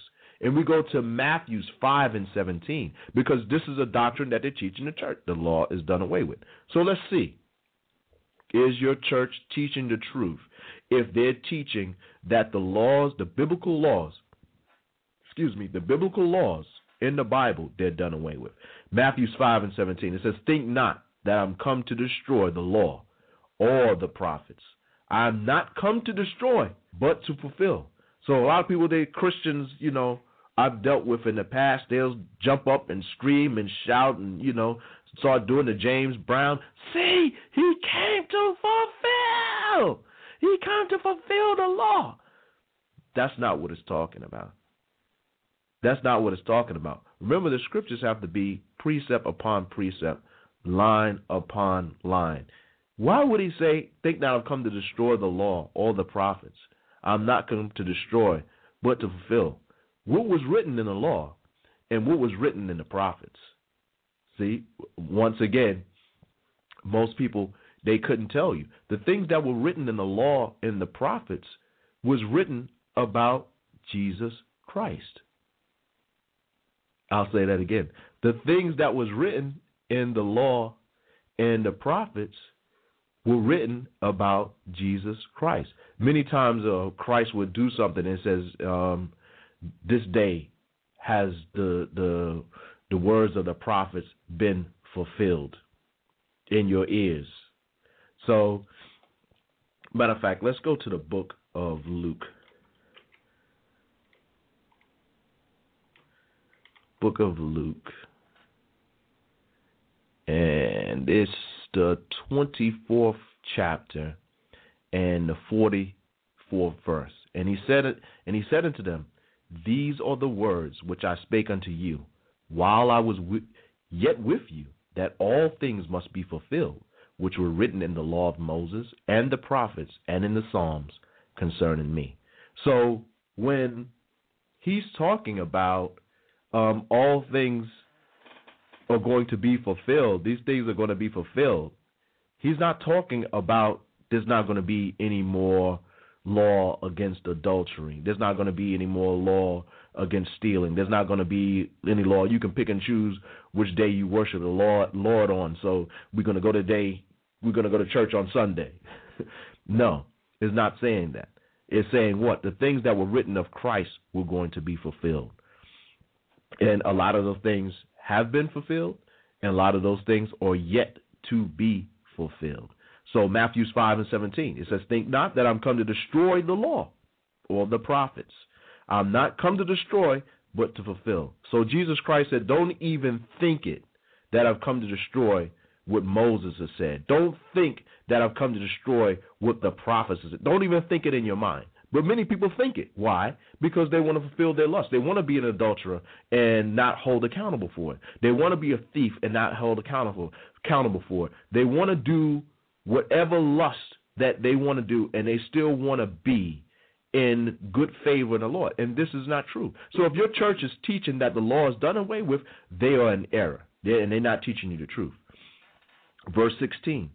and we go to Matthews 5 and 17, because this is a doctrine that they teach in the church. The law is done away with. So let's see. Is your church teaching the truth? If they're teaching that the laws, the biblical laws, excuse me, the biblical laws in the Bible, they're done away with. Matthews 5 and 17, it says, Think not that I'm come to destroy the law or the prophets. I'm not come to destroy, but to fulfill. So a lot of people, they Christians, you know, I've dealt with in the past, they'll jump up and scream and shout and, you know, start doing the James Brown. See, he came to fulfill. He came to fulfill the law. That's not what it's talking about. That's not what it's talking about. Remember, the scriptures have to be precept upon precept, line upon line. Why would he say, Think not I've come to destroy the law or the prophets? I'm not come to destroy, but to fulfill. What was written in the law and what was written in the prophets? See, once again, most people they couldn't tell you. The things that were written in the law and the prophets was written about Jesus Christ. I'll say that again. The things that was written in the law and the prophets were written about Jesus Christ. Many times uh, Christ would do something and says, um, "This day has the the the words of the prophets been fulfilled in your ears." So, matter of fact, let's go to the book of Luke. Book of Luke. And it's the 24th chapter and the 44th verse. And he said and he said unto them, These are the words which I spake unto you while I was yet with you, that all things must be fulfilled, which were written in the law of Moses and the prophets and in the Psalms concerning me. So when he's talking about um, all things are going to be fulfilled, these things are going to be fulfilled, he's not talking about there's not going to be any more law against adultery. There's not going to be any more law against stealing. There's not going to be any law. You can pick and choose which day you worship the Lord, Lord on. So we're going to go today. We're going to go to church on Sunday. no, it's not saying that. It's saying what the things that were written of Christ were going to be fulfilled, and a lot of those things have been fulfilled, and a lot of those things are yet to be fulfilled. So Matthew 5 and 17, it says, Think not that I'm come to destroy the law or the prophets. I'm not come to destroy, but to fulfill. So Jesus Christ said, Don't even think it that I've come to destroy what Moses has said. Don't think that I've come to destroy what the prophets have said. Don't even think it in your mind. But many people think it. Why? Because they want to fulfill their lust. They want to be an adulterer and not hold accountable for it. They want to be a thief and not held accountable accountable for it. They want to do whatever lust that they want to do, and they still want to be in good favor in the Lord. And this is not true. So if your church is teaching that the law is done away with, they are in error. They're, and they're not teaching you the truth. Verse 16.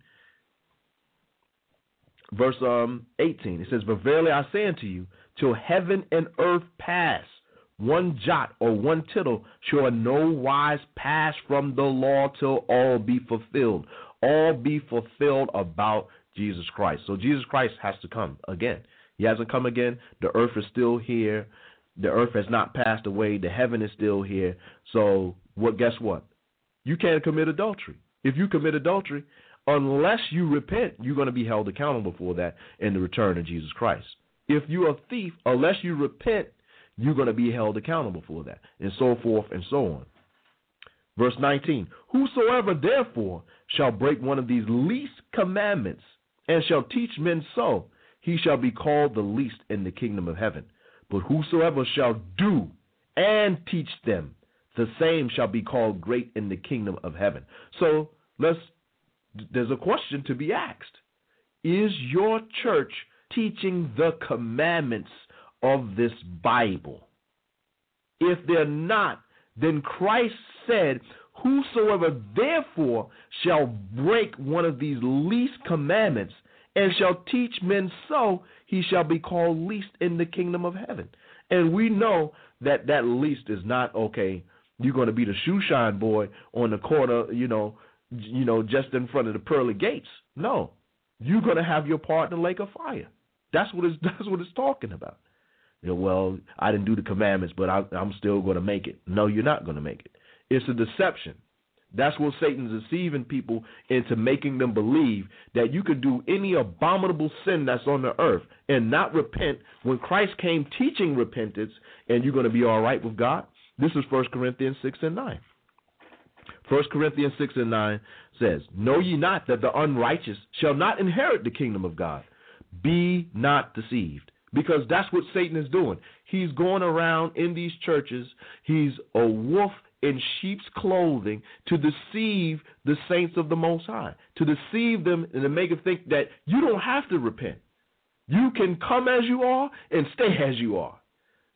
Verse um, 18. It says, But verily I say unto you, till heaven and earth pass, one jot or one tittle shall in no wise pass from the law till all be fulfilled. All be fulfilled about Jesus Christ. So Jesus Christ has to come again. He hasn't come again. The earth is still here. The earth has not passed away. The heaven is still here. So what? Guess what? You can't commit adultery. If you commit adultery, unless you repent, you're going to be held accountable for that in the return of Jesus Christ. If you're a thief, unless you repent, you're going to be held accountable for that, and so forth and so on. Verse 19 Whosoever therefore shall break one of these least commandments and shall teach men so, he shall be called the least in the kingdom of heaven. But whosoever shall do and teach them, the same shall be called great in the kingdom of heaven. So let's there's a question to be asked. Is your church teaching the commandments of this Bible? If they're not, then Christ said, Whosoever therefore shall break one of these least commandments and shall teach men so, he shall be called least in the kingdom of heaven. And we know that that least is not okay. You're going to be the shoe shine boy on the corner, you know, you know, just in front of the pearly gates. No, you're going to have your part in the lake of fire. That's what it's that's what it's talking about. You know, well, I didn't do the commandments, but I, I'm still going to make it. No, you're not going to make it. It's a deception. That's what Satan's deceiving people into making them believe that you could do any abominable sin that's on the earth and not repent when Christ came teaching repentance and you're going to be all right with God. This is 1 Corinthians 6 and 9. 1 Corinthians 6 and 9 says, Know ye not that the unrighteous shall not inherit the kingdom of God? Be not deceived. Because that's what Satan is doing. He's going around in these churches. He's a wolf in sheep's clothing to deceive the saints of the Most High, to deceive them and to make them think that you don't have to repent. You can come as you are and stay as you are.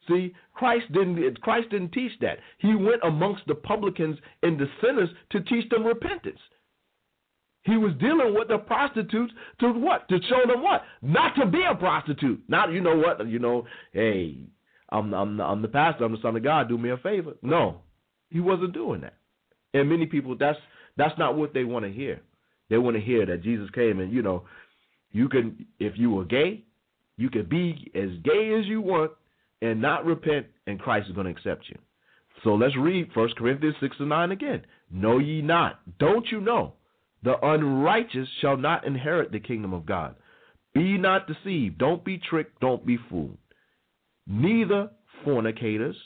See, Christ didn't Christ didn't teach that. He went amongst the publicans and the sinners to teach them repentance. He was dealing with the prostitutes to what? To show them what? Not to be a prostitute. Not you know what? You know, hey, I'm I'm I'm the pastor. I'm the son of God. Do me a favor. No, he wasn't doing that. And many people, that's that's not what they want to hear. They want to hear that Jesus came and you know, you can if you were gay, you could be as gay as you want and not repent, and Christ is going to accept you. So let's read 1 Corinthians 6 and 9 again. Know ye not, don't you know, the unrighteous shall not inherit the kingdom of God. Be not deceived, don't be tricked, don't be fooled. Neither fornicators,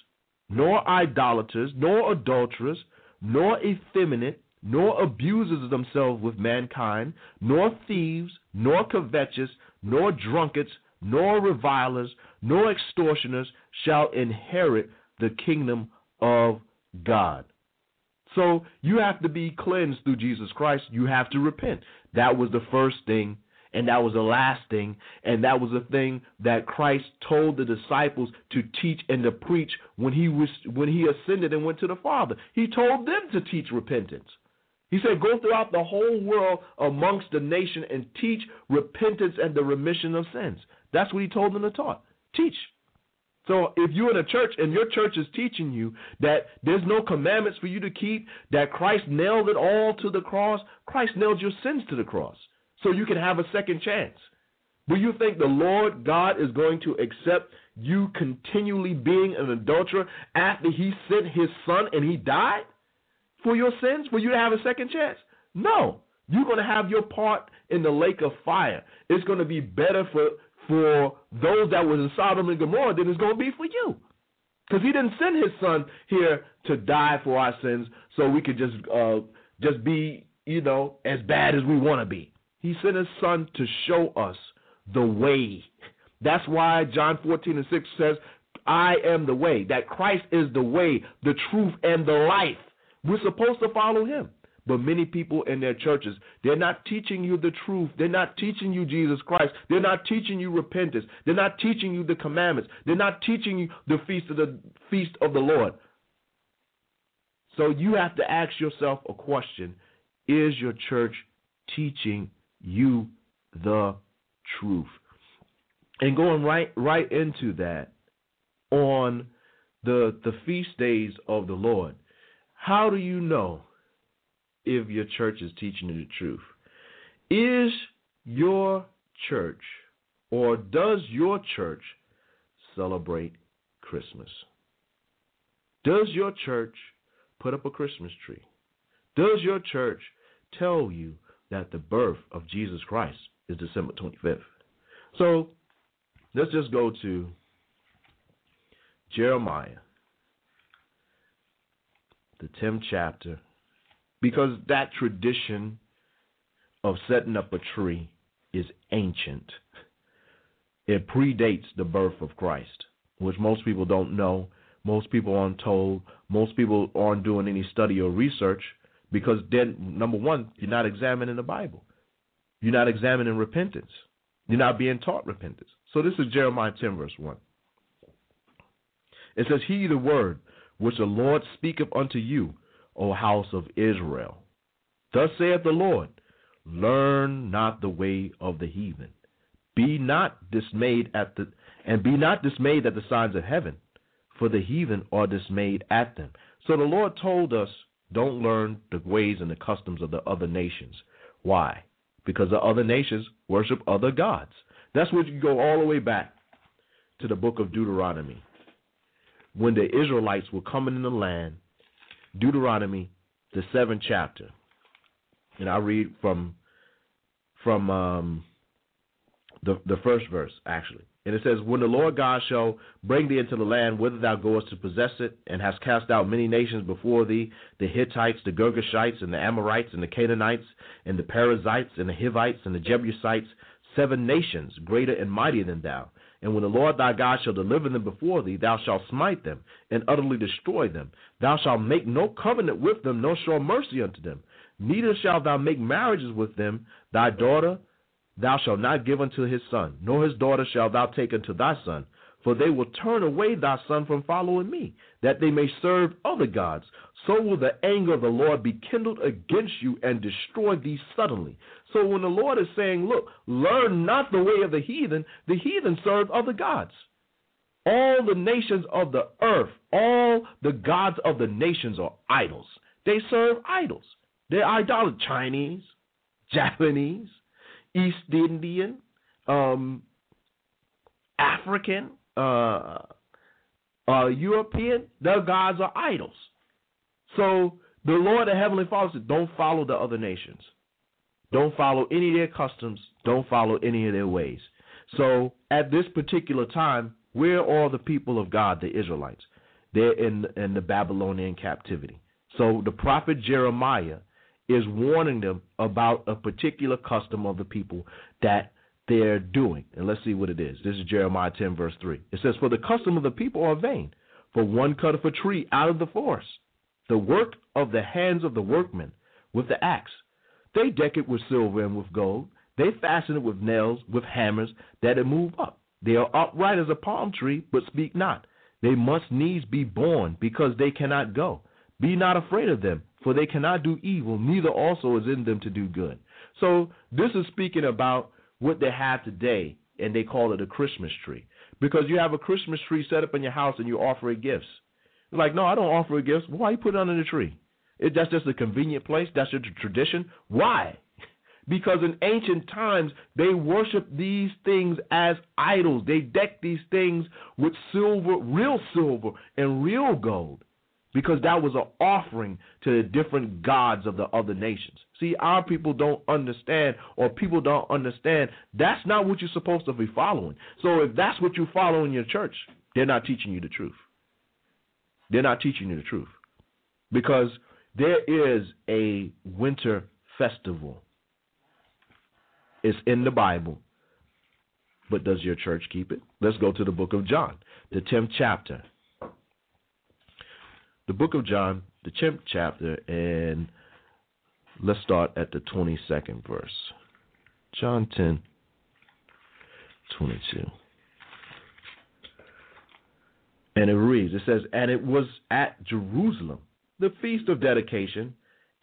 nor idolaters, nor adulterers, nor effeminate, nor abusers of themselves with mankind, nor thieves, nor covetous, nor drunkards, nor revilers, nor extortioners shall inherit the kingdom of God. So you have to be cleansed through Jesus Christ. You have to repent. That was the first thing and that was the last thing, and that was the thing that Christ told the disciples to teach and to preach when he was when he ascended and went to the Father. He told them to teach repentance. He said, Go throughout the whole world amongst the nation and teach repentance and the remission of sins. That's what he told them to taught. Teach. So if you're in a church and your church is teaching you that there's no commandments for you to keep, that Christ nailed it all to the cross, Christ nailed your sins to the cross so you can have a second chance. Do you think the Lord God is going to accept you continually being an adulterer after he sent his son and he died for your sins, for you to have a second chance? No. You're going to have your part in the lake of fire. It's going to be better for for those that was in Sodom and Gomorrah than it's going to be for you. Because he didn't send his son here to die for our sins so we could just uh, just be, you know, as bad as we want to be. He sent his son to show us the way. That's why John 14 and 6 says, I am the way, that Christ is the way, the truth, and the life. We're supposed to follow him. But many people in their churches, they're not teaching you the truth. They're not teaching you Jesus Christ. They're not teaching you repentance. They're not teaching you the commandments. They're not teaching you the feast of the feast of the Lord. So you have to ask yourself a question. Is your church teaching you the truth? And going right right into that on the the feast days of the Lord. How do you know if your church is teaching you the truth. Is your church or does your church celebrate Christmas? Does your church put up a Christmas tree? Does your church tell you that the birth of Jesus Christ is December 25th? So let's just go to Jeremiah, the 10th chapter, because that tradition of setting up a tree is ancient. It predates the birth of Christ, which most people don't know. Most people aren't told. Most people aren't doing any study or research because then, number one, you're not examining the Bible. You're not examining repentance. You're not being taught repentance. So this is Jeremiah 10, verse 1. It says, Hear the word which the Lord speaketh unto you O house of Israel. Thus saith the Lord Learn not the way of the heathen. Be not dismayed at the and be not dismayed at the signs of heaven, for the heathen are dismayed at them. So the Lord told us, don't learn the ways and the customs of the other nations. Why? Because the other nations worship other gods. That's what you go all the way back to the book of Deuteronomy. When the Israelites were coming in the land Deuteronomy, the seventh chapter, and I read from from um, the the first verse actually. And it says, When the Lord God shall bring thee into the land whither thou goest to possess it, and hast cast out many nations before thee, the Hittites, the Girgashites, and the Amorites, and the Canaanites, and the Perizzites, and the Hivites, and the Jebusites, seven nations greater and mightier than thou, and when the Lord thy God shall deliver them before thee, thou shalt smite them and utterly destroy them. Thou shalt make no covenant with them, nor show mercy unto them. Neither shalt thou make marriages with them. Thy daughter thou shalt not give unto his son, nor his daughter shalt thou take unto thy son. For they will turn away thy son from following me, that they may serve other gods. So will the anger of the Lord be kindled against you and destroy thee suddenly. So when the Lord is saying, Look, learn not the way of the heathen, the heathen serve other gods. All the nations of the earth, all the gods of the nations are idols. They serve idols. They're idolaters. Chinese, Japanese, East Indian, um, African, uh, uh, European. Their gods are idols. So the Lord, the Heavenly Father, said, don't follow the other nations. Don't follow any of their customs. Don't follow any of their ways. So at this particular time, where are the people of God, the Israelites? They're in, in the Babylonian captivity. So the prophet Jeremiah is warning them about a particular custom of the people that they're doing. And let's see what it is. This is Jeremiah 10, verse 3. It says, For the custom of the people are vain, for one cutteth a tree out of the forest, the work of the hands of the workmen with the axe. They deck it with silver and with gold. They fasten it with nails, with hammers, that it move up. They are upright as a palm tree, but speak not. They must needs be born, because they cannot go. Be not afraid of them, for they cannot do evil, neither also is in them to do good. So this is speaking about what they have today, and they call it a Christmas tree. Because you have a Christmas tree set up in your house and you offer it gifts. like, no, I don't offer gifts. Why you put it under the tree? It, that's just a convenient place. That's just a tradition. Why? Because in ancient times, they worshiped these things as idols. They decked these things with silver, real silver, and real gold. Because that was an offering to the different gods of the other nations. See, our people don't understand, or people don't understand, that's not what you're supposed to be following. So if that's what you follow in your church, they're not teaching you the truth. They're not teaching you the truth. Because there is a winter festival. It's in the Bible. But does your church keep it? Let's go to the book of John, the 10th chapter the book of John, the 10th chapter, and let's start at the 22nd verse. John 10, 22. And it reads, it says, And it was at Jerusalem, the feast of dedication,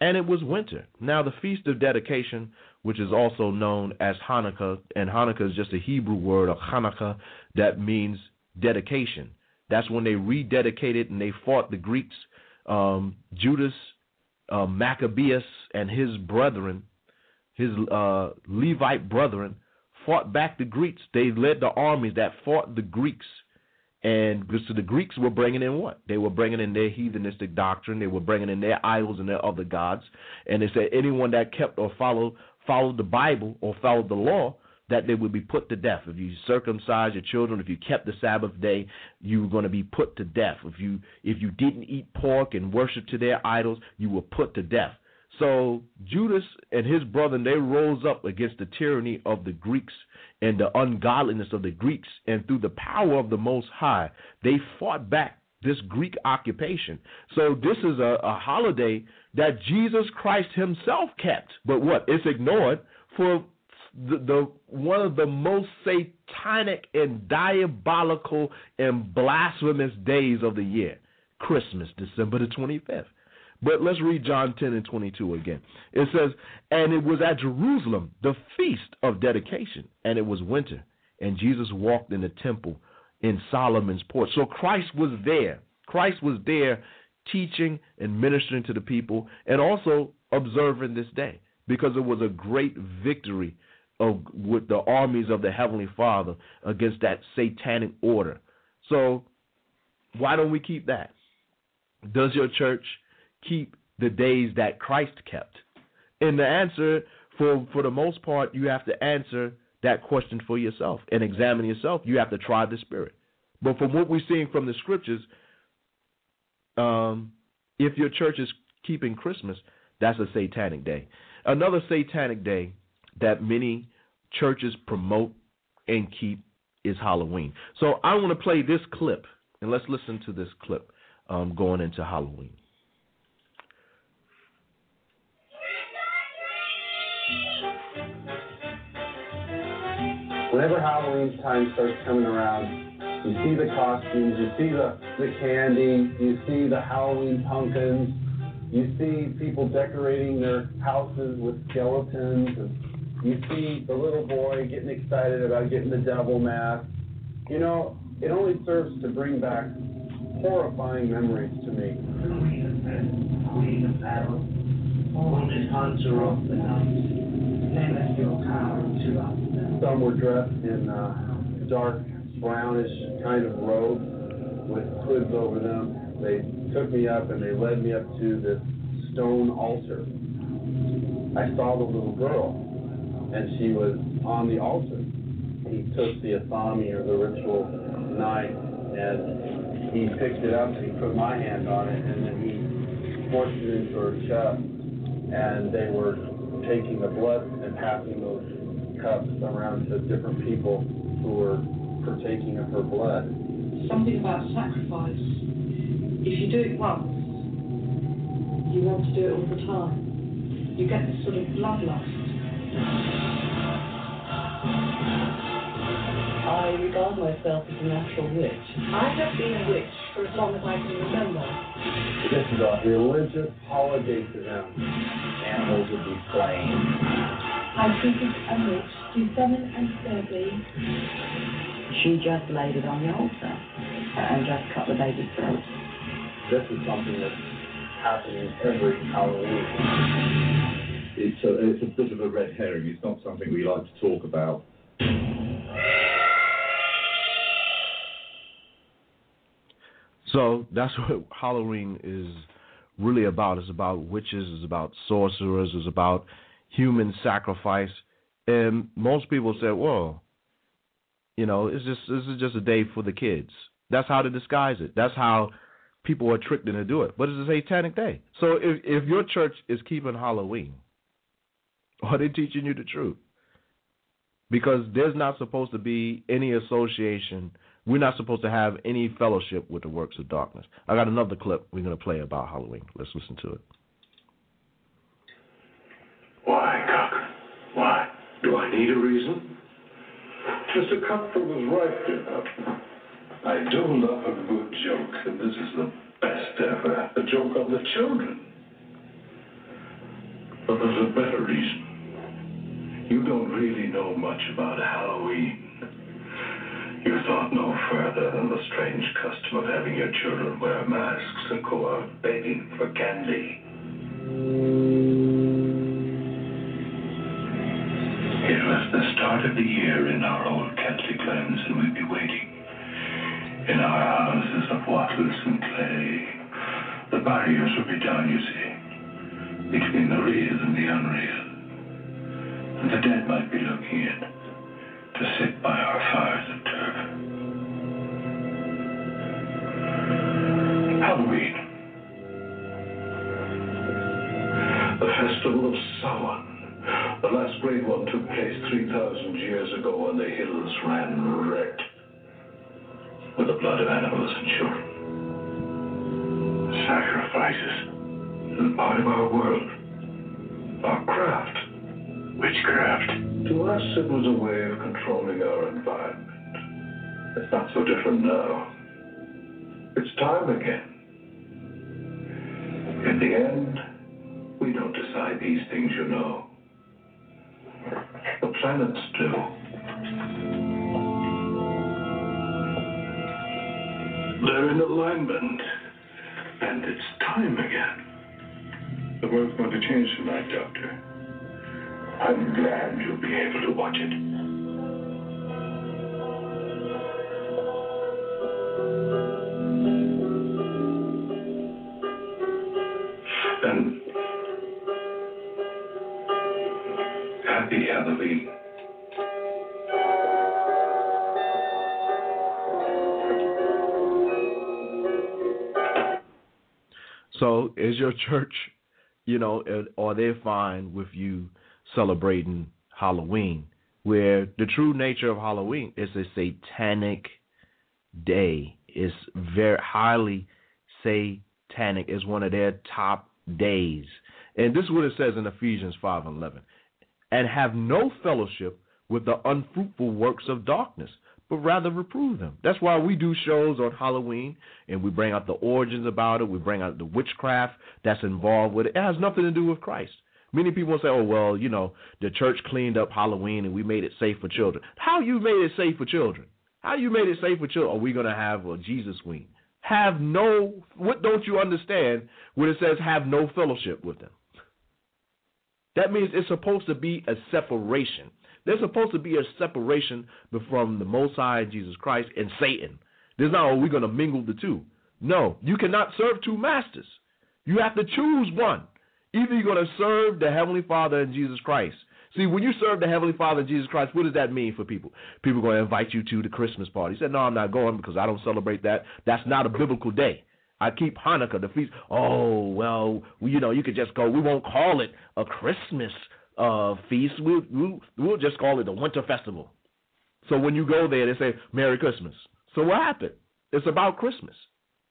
and it was winter. Now, the feast of dedication, which is also known as Hanukkah, and Hanukkah is just a Hebrew word of Hanukkah that means dedication. That's when they rededicated and they fought the Greeks. Um, Judas uh, Maccabeus and his brethren, his uh, Levite brethren, fought back the Greeks. They led the armies that fought the Greeks. And because the Greeks were bringing in what? They were bringing in their heathenistic doctrine. They were bringing in their idols and their other gods. And they said anyone that kept or followed followed the Bible or followed the law that they would be put to death. If you circumcise your children, if you kept the Sabbath day, you were going to be put to death. If you if you didn't eat pork and worship to their idols, you were put to death. So Judas and his brother they rose up against the tyranny of the Greeks and the ungodliness of the Greeks, and through the power of the Most High, they fought back this Greek occupation. So this is a, a holiday that Jesus Christ Himself kept, but what? It's ignored for the, the one of the most satanic and diabolical and blasphemous days of the year, Christmas, December the 25th. But let's read John 10 and 22 again. It says, And it was at Jerusalem, the feast of dedication, and it was winter, and Jesus walked in the temple in Solomon's porch. So Christ was there. Christ was there teaching and ministering to the people and also observing this day because it was a great victory of, with the armies of the Heavenly Father against that satanic order. So, why don't we keep that? Does your church keep the days that Christ kept? And the answer, for, for the most part, you have to answer that question for yourself and examine yourself. You have to try the Spirit. But from what we're seeing from the scriptures, um, if your church is keeping Christmas, that's a satanic day. Another satanic day that many churches promote and keep is Halloween. So I want to play this clip, and let's listen to this clip um, going into Halloween. Whenever Halloween time starts coming around, you see the costumes, you see the, the candy, you see the Halloween pumpkins, you see people decorating their houses with skeletons, and you see the little boy getting excited about getting the devil mask. You know, it only serves to bring back horrifying memories to me. Queen of battle, wounded hunter of the night, your power to us. Some were dressed in uh, dark brownish kind of robes with hoods over them. They took me up and they led me up to this stone altar. I saw the little girl, and she was on the altar. He took the athame or the ritual knife, and he picked it up and he put my hand on it, and then he forced it into her chest, and they were taking the blood and passing those cups around to different people who were partaking of her blood. Something about sacrifice. If you do it once, you want to do it all the time. You get this sort of bloodlust. I regard myself as a natural witch. I have been a witch for as long as I can remember. This is a religious holiday to them. Animals would be slain. I treated a witch to seven and thirty. She just laid it on the altar and just cut the baby's throat. This is something that's happening every Halloween. It's a, it's a bit of a red herring. It's not something we like to talk about. So that's what Halloween is really about. It's about witches, it's about sorcerers, it's about human sacrifice. And most people say, well, you know, it's just this is just a day for the kids. That's how to disguise it. That's how people are tricked into do it. But it's a satanic day. So if if your church is keeping Halloween, are they teaching you the truth? Because there's not supposed to be any association. We're not supposed to have any fellowship with the works of darkness. I got another clip we're going to play about Halloween. Let's listen to it. Why, Cochran? Why? Do I need a reason? Mr. Cochran was right, you know. I do love a good joke, and this is the best ever. A joke on the children. But there's a better reason. You don't really know much about Halloween. You thought no further than the strange custom of having your children wear masks and go out begging for candy. It was the start of the year in our old Celtic lands, and we'd be waiting. In our houses of wattles and clay, the barriers would be down, you see, between the real and the unreal. The dead might be looking in to sit by our fires of turf. Halloween. The festival of Samhain. The last great one took place 3,000 years ago when the hills ran red with the blood of animals and children. Sacrifices is part of our world, our craft. Witchcraft. To us, it was a way of controlling our environment. It's not so different now. It's time again. In the end, we don't decide these things, you know. The planets do. They're in alignment. And it's time again. The world's going to change tonight, Doctor. I'm glad you'll be able to watch it. And happy. So, is your church, you know, are they fine with you celebrating Halloween? Where the true nature of Halloween is a satanic day. It's very highly satanic. It's one of their top days. And this is what it says in Ephesians 5 and 11. And have no fellowship with the unfruitful works of darkness, but rather reprove them. That's why we do shows on Halloween and we bring out the origins about it. We bring out the witchcraft that's involved with it. It has nothing to do with Christ. Many people say, oh, well, you know, the church cleaned up Halloween and we made it safe for children. How you made it safe for children? How you made it safe for children? Are we going to have a Jesus wing? Have no, what don't you understand when it says have no fellowship with them? That means it's supposed to be a separation. There's supposed to be a separation from the Most High Jesus Christ and Satan. There's not, oh, we're going to mingle the two. No, you cannot serve two masters. You have to choose one. Either you're going to serve the Heavenly Father and Jesus Christ. See, when you serve the Heavenly Father and Jesus Christ, what does that mean for people? People are going to invite you to the Christmas party. Said, No, I'm not going because I don't celebrate that. That's not a biblical day. I keep Hanukkah, the feast. Oh, well, you know, you could just go. We won't call it a Christmas uh, feast. We'll, we'll, we'll just call it a winter festival. So when you go there, they say, Merry Christmas. So what happened? It's about Christmas.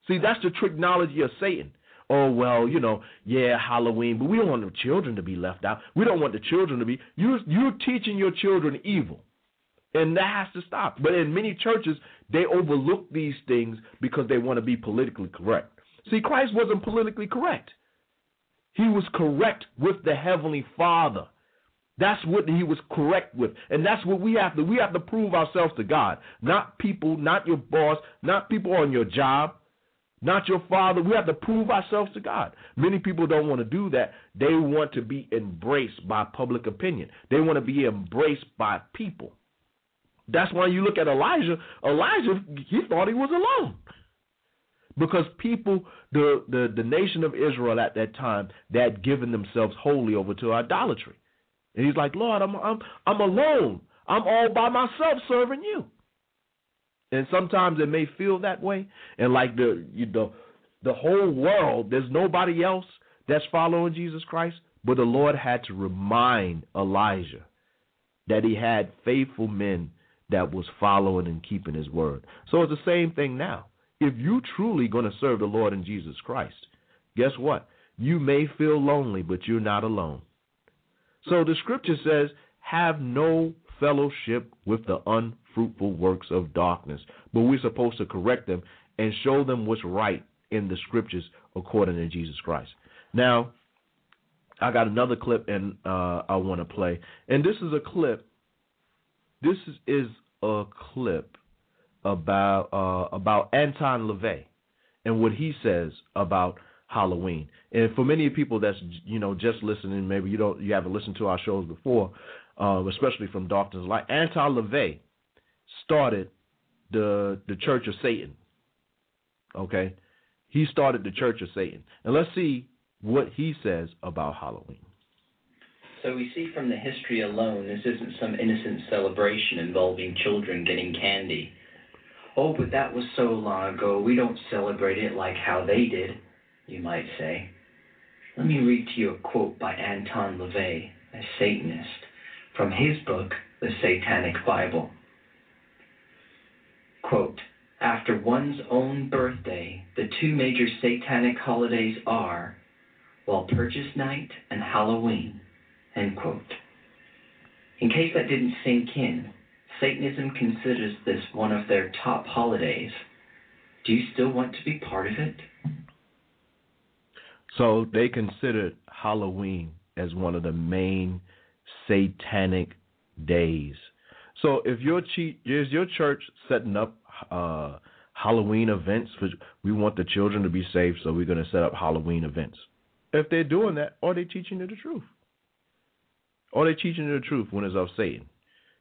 See, that's the technology of Satan. Oh, well, you know, yeah, Halloween, but we don't want the children to be left out. We don't want the children to be. You're, you're teaching your children evil. And that has to stop. But in many churches, they overlook these things because they want to be politically correct. See, Christ wasn't politically correct. He was correct with the Heavenly Father. That's what he was correct with. And that's what we have to we have to prove ourselves to God. Not people, not your boss, not people on your job, not your father. We have to prove ourselves to God. Many people don't want to do that. They want to be embraced by public opinion. They want to be embraced by people. That's why you look at Elijah. Elijah, he thought he was alone. because people, the, the, the nation of Israel at that time, they had given themselves wholly over to idolatry. And he's like, Lord, I'm, I'm, I'm alone. I'm all by myself serving you. And sometimes it may feel that way. And like the, you, the, the whole world, there's nobody else that's following Jesus Christ. But the Lord had to remind Elijah that he had faithful men that was following and keeping his word. So it's the same thing now. If you truly going to serve the Lord in Jesus Christ, guess what? You may feel lonely, but you're not alone. So the scripture says, have no fellowship with the unfruitful works of darkness. But we're supposed to correct them and show them what's right in the scriptures according to Jesus Christ. Now, I got another clip and uh, I want to play. And this is a clip. This is, is a clip about uh, about Anton LaVey and what he says about Halloween. And for many people that's you know just listening, maybe you don't you haven't listened to our shows before, uh, especially from Doctors like Anton LaVey started the the Church of Satan. Okay, he started the Church of Satan, and let's see what he says about Halloween. So we see from the history alone, this isn't some innocent celebration involving children getting candy. Oh, but that was so long ago, we don't celebrate it like how they did, you might say. Let me read to you a quote by Anton LaVey, a Satanist, from his book, The Satanic Bible. Quote, after one's own birthday, the two major satanic holidays are Walpurgis Night and Halloween. End quote. In case that didn't sink in, Satanism considers this one of their top holidays. Do you still want to be part of it? So they considered Halloween as one of the main satanic days. So if your is your church setting up uh, Halloween events for we want the children to be safe, so we're going to set up Halloween events. If they're doing that, are they teaching you the truth? Are they teaching you the truth when it's of Satan?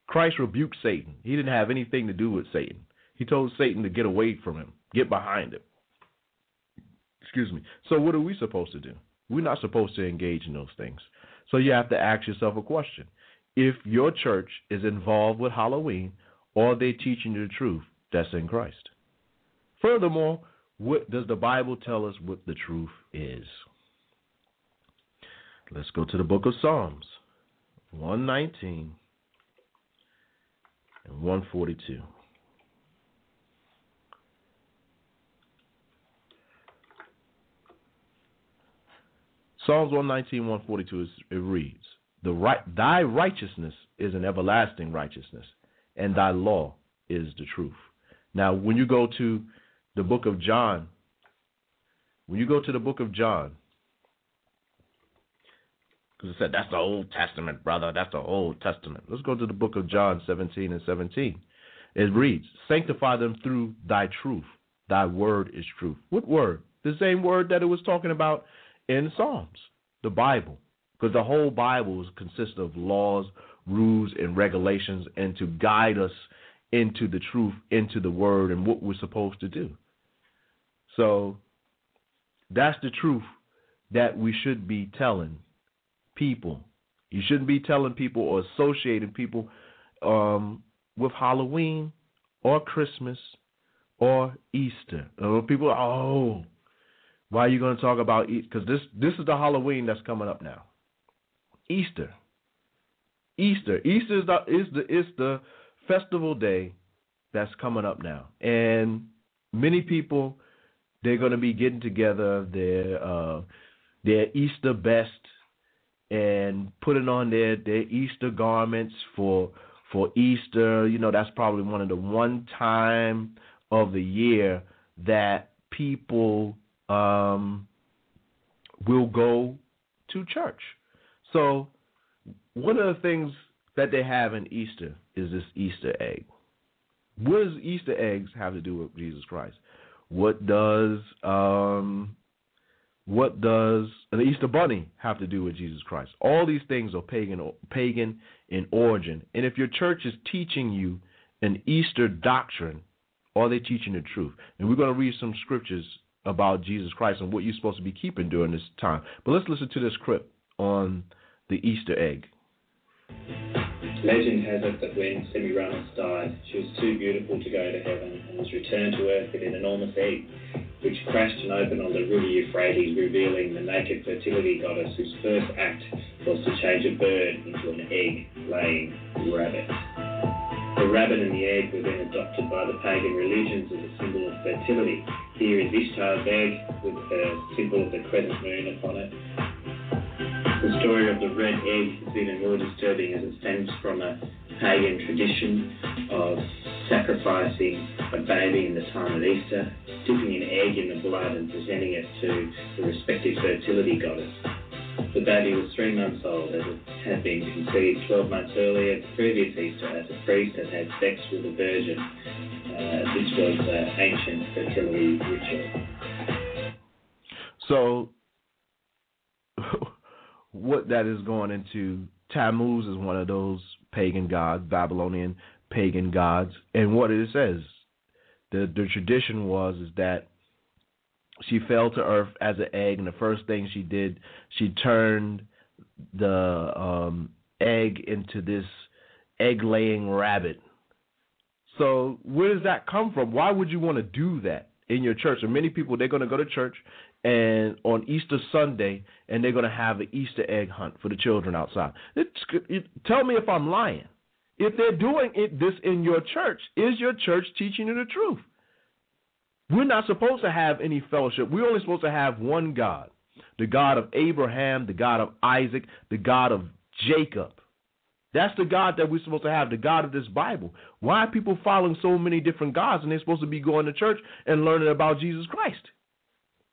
Christ rebuked Satan. He didn't have anything to do with Satan. He told Satan to get away from him, get behind him. Excuse me. So what are we supposed to do? We're not supposed to engage in those things. So you have to ask yourself a question. If your church is involved with Halloween, are they teaching you the truth that's in Christ? Furthermore, what does the Bible tell us what the truth is? Let's go to the book of Psalms, 119 and 142. Psalms 119, 142 is, it reads, the right, Thy righteousness is an everlasting righteousness, and thy law is the truth. Now, when you go to the book of John, when you go to the book of John, because I said that's the Old Testament, brother. That's the Old Testament. Let's go to the book of John 17 and 17. It reads, Sanctify them through thy truth. Thy word is truth. What word? The same word that it was talking about in Psalms, the Bible. Because the whole Bible consists of laws, rules, and regulations, and to guide us into the truth, into the word, and what we're supposed to do. So that's the truth that we should be telling people. You shouldn't be telling people or associating people um, with Halloween or Christmas or Easter. People, oh, why are you going to talk about Easter? Because this this is the Halloween that's coming up now. Easter. Easter. Easter is the is the is the festival day that's coming up now, and many people they're going to be getting together their uh, their Easter best and putting on their their Easter garments for for Easter. You know, that's probably one of the one time of the year that people um, will go to church. So one of the things that they have in Easter is this Easter egg. What does Easter eggs have to do with Jesus Christ? What does um, what does an Easter bunny have to do with Jesus Christ? All these things are pagan, pagan in origin. And if your church is teaching you an Easter doctrine, are they teaching the truth? And we're going to read some scriptures about Jesus Christ and what you're supposed to be keeping during this time. But let's listen to this clip on the Easter egg. Legend has it that when Semiramis died, she was too beautiful to go to heaven and was returned to earth with an enormous egg, which crashed and opened on the river Euphrates, revealing the naked fertility goddess whose first act was to change a bird into an egg-laying rabbit. The rabbit and the egg were then adopted by the pagan religions as a symbol of fertility. Here is Ishtar's egg with the symbol of the crescent moon upon it. The story of the red egg is even more disturbing as it stems from a pagan tradition of sacrificing a baby in the time of Easter, dipping an egg in the blood and presenting it to the respective fertility goddess. The baby was three months old as it had been conceived 12 months earlier, the previous Easter, as a priest had had sex with a virgin. Uh, this was uh, ancient fertility ritual. So, what that is going into, Tammuz is one of those pagan gods, Babylonian pagan gods, and what it says, the the tradition was is that she fell to earth as an egg, and the first thing she did, she turned the um, egg into this egg-laying rabbit. So where does that come from? Why would you want to do that in your church? And many people they're going to go to church and on Easter Sunday, and they're going to have an Easter egg hunt for the children outside. It's, it, tell me if I'm lying. If they're doing it, this in your church, is your church teaching you the truth? We're not supposed to have any fellowship. We're only supposed to have one God the God of Abraham, the God of Isaac, the God of Jacob. That's the God that we're supposed to have, the God of this Bible. Why are people following so many different gods and they're supposed to be going to church and learning about Jesus Christ?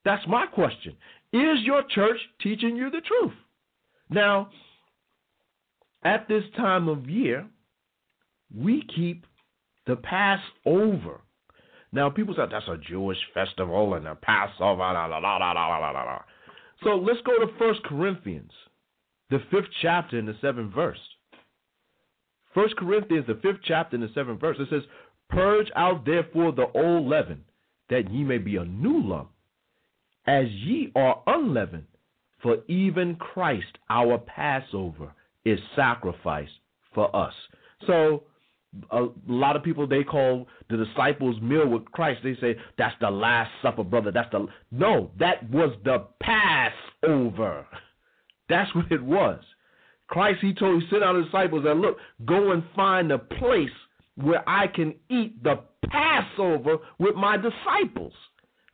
That's my question. Is your church teaching you the truth? Now, at this time of year, we keep the Passover. Now, people say that's a Jewish festival and a Passover. La, la, la, so let's go to First Corinthians, the fifth chapter and the seventh verse. First Corinthians, the fifth chapter and the seventh verse, it says, Purge out therefore the old leaven, that ye may be a new lump, as ye are unleavened. For even Christ, our Passover, is sacrificed for us. So a lot of people they call the disciples meal with Christ. They say that's the last supper, brother. That's the no. That was the Passover. That's what it was. Christ, he told, he sent out his disciples that look, go and find a place where I can eat the Passover with my disciples.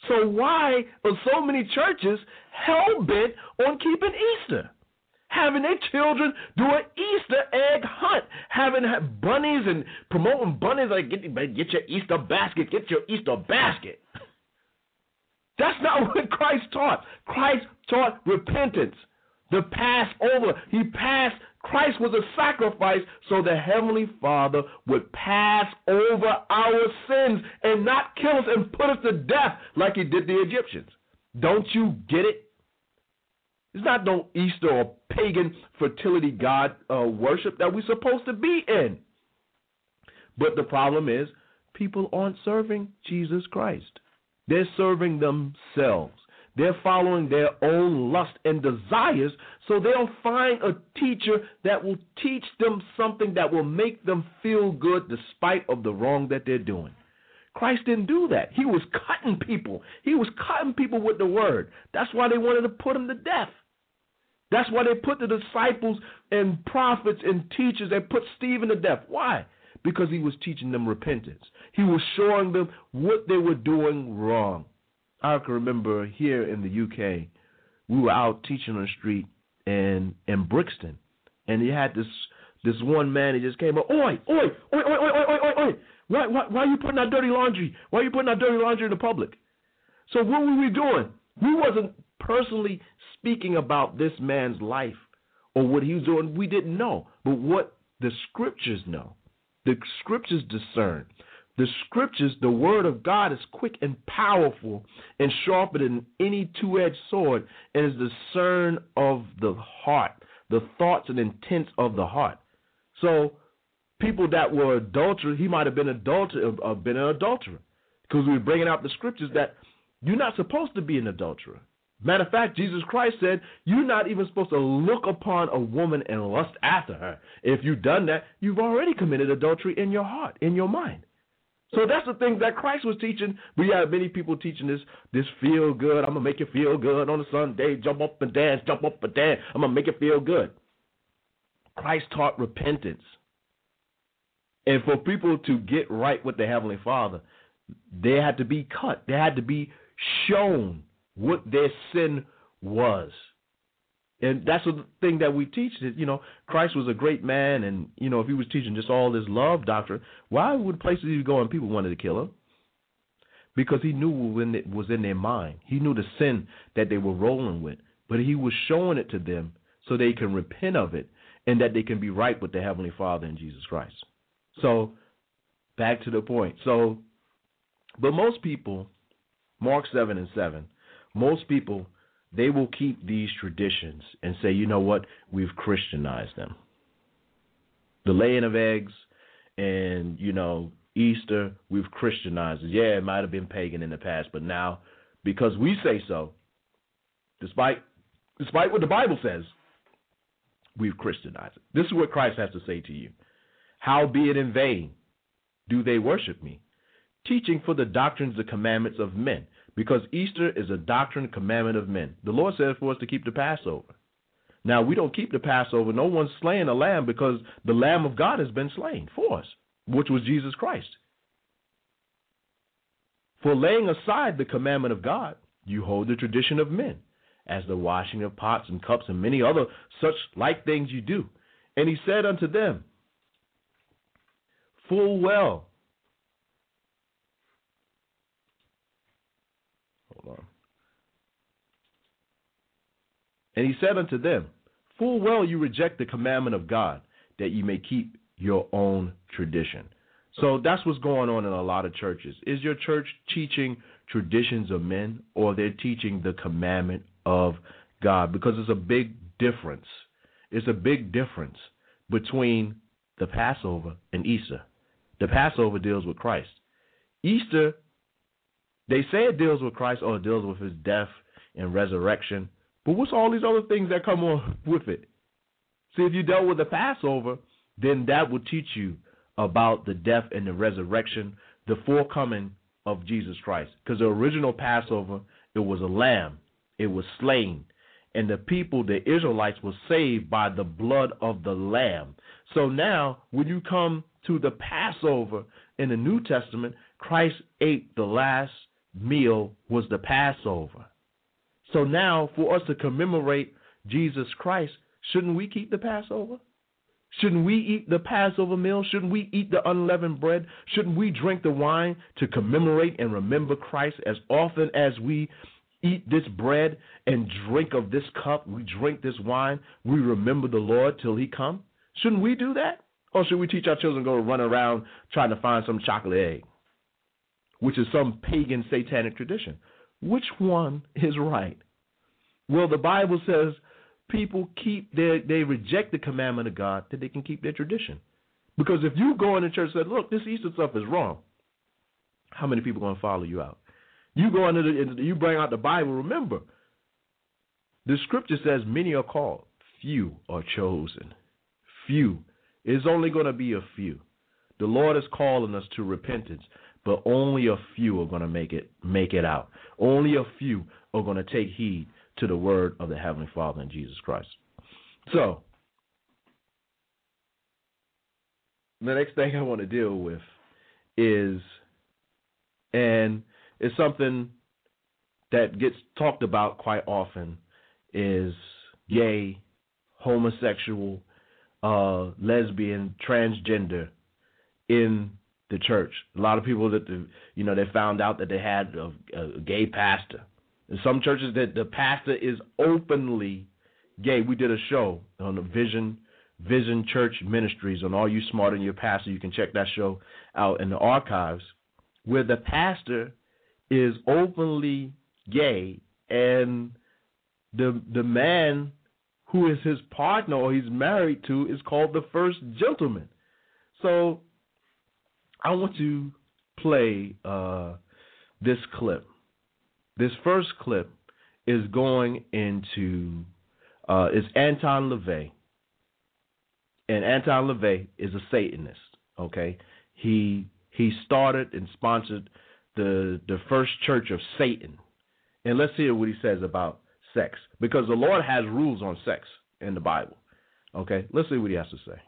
So why are so many churches hell bent on keeping Easter? having their children do an Easter egg hunt, having bunnies and promoting bunnies like get, get your Easter basket, get your Easter basket. That's not what Christ taught. Christ taught repentance. The Passover. He passed, Christ was a sacrifice so the Heavenly Father would pass over our sins and not kill us and put us to death like he did the Egyptians. Don't you get it? It's not no Easter or pagan fertility god uh, worship that we're supposed to be in. But the problem is, people aren't serving Jesus Christ. They're serving themselves. They're following their own lust and desires, so they'll find a teacher that will teach them something that will make them feel good despite of the wrong that they're doing. Christ didn't do that. He was cutting people. He was cutting people with the word. That's why they wanted to put him to death. That's why they put the disciples and prophets and teachers, they put Stephen to death. Why? Because he was teaching them repentance. He was showing them what they were doing wrong. I can remember here in the UK, we were out teaching on the street in in Brixton, and he had this this one man. He just came up, oi, oi, oi, oi, oi, oi, oi, oi. oi. Why, why, why are you putting our dirty laundry? Why are you putting our dirty laundry in the public? So what were we doing? We wasn't personally speaking about this man's life or what he was doing, we didn't know. But what the scriptures know, the scriptures discern. The scriptures, the word of God is quick and powerful and sharper than any two edged sword and is discern of the heart, the thoughts and intents of the heart. So people that were adulterers, he might have been adulter, uh, been an adulterer, because we were bringing out the scriptures that You're not supposed to be an adulterer. Matter of fact, Jesus Christ said you're not even supposed to look upon a woman and lust after her. If you've done that, you've already committed adultery in your heart, in your mind. So that's the thing that Christ was teaching. We have many people teaching this this feel good. I'm gonna make you feel good on a Sunday. Jump up and dance, jump up and dance. I'm gonna make you feel good. Christ taught repentance. And for people to get right with the Heavenly Father, they had to be cut. They had to be shown what their sin was. And that's the thing that we teach. That you know, Christ was a great man, and you know, if he was teaching just all this love doctrine, why would places he would go and people wanted to kill him? Because he knew when it was in their mind. He knew the sin that they were rolling with, but he was showing it to them so they can repent of it and that they can be right with the heavenly Father in Jesus Christ. So, back to the point. So, but most people, Mark seven and seven, most people they will keep these traditions and say, you know what, we've Christianized them. The laying of eggs and, you know, Easter, we've Christianized it. Yeah, it might have been pagan in the past, but now, because we say so, despite despite what the Bible says, we've Christianized it. This is what Christ has to say to you. How be it in vain do they worship me, teaching for the doctrines the commandments of men because Easter is a doctrine commandment of men. The Lord said for us to keep the Passover. Now, we don't keep the Passover. No one's slaying a lamb because the Lamb of God has been slain for us, which was Jesus Christ. For laying aside the commandment of God, you hold the tradition of men, as the washing of pots and cups and many other such like things you do. And he said unto them, Full well And he said unto them, Full well you reject the commandment of God, that ye may keep your own tradition. So that's what's going on in a lot of churches. Is your church teaching traditions of men, or they're teaching the commandment of God? Because it's a big difference. It's a big difference between the Passover and Easter. The Passover deals with Christ. Easter, they say it deals with Christ or it deals with his death and resurrection. But what's all these other things that come on with it? See, if you dealt with the Passover, then that would teach you about the death and the resurrection, the forecoming of Jesus Christ. Because the original Passover, it was a lamb, it was slain. And the people, the Israelites, were saved by the blood of the lamb. So now, when you come to the Passover in the New Testament, Christ ate the last meal was the Passover. So now, for us to commemorate Jesus Christ, shouldn't we keep the Passover? Shouldn't we eat the Passover meal? Shouldn't we eat the unleavened bread? Shouldn't we drink the wine to commemorate and remember Christ as often as we eat this bread and drink of this cup, we drink this wine, we remember the Lord till he come? Shouldn't we do that? Or should we teach our children to go run around trying to find some chocolate egg, which is some pagan satanic tradition? Which one is right? Well, the Bible says people keep their they reject the commandment of God that they can keep their tradition. Because if you go in the church and say, "Look, this Easter stuff is wrong," how many people are going to follow you out? You go into the you bring out the Bible. Remember, the Scripture says, "Many are called, few are chosen." Few. It's only going to be a few. The Lord is calling us to repentance but only a few are going to make it make it out. Only a few are going to take heed to the word of the heavenly Father in Jesus Christ. So, the next thing I want to deal with is and it's something that gets talked about quite often is gay, homosexual, uh, lesbian, transgender in the church. A lot of people that the, you know they found out that they had a, a gay pastor. In some churches that the pastor is openly gay. We did a show on the Vision Vision Church Ministries on All You Smarter Than Your Pastor. You can check that show out in the archives where the pastor is openly gay and the the man who is his partner or he's married to is called the first gentleman. So I want to play uh, this clip This first clip is going into uh, is Anton LaVey, and Anton LaVey is a Satanist. Okay, he he started and sponsored the the first church of Satan, and let's hear what he says about sex because the Lord has rules on sex in the Bible. Okay, let's see what he has to say.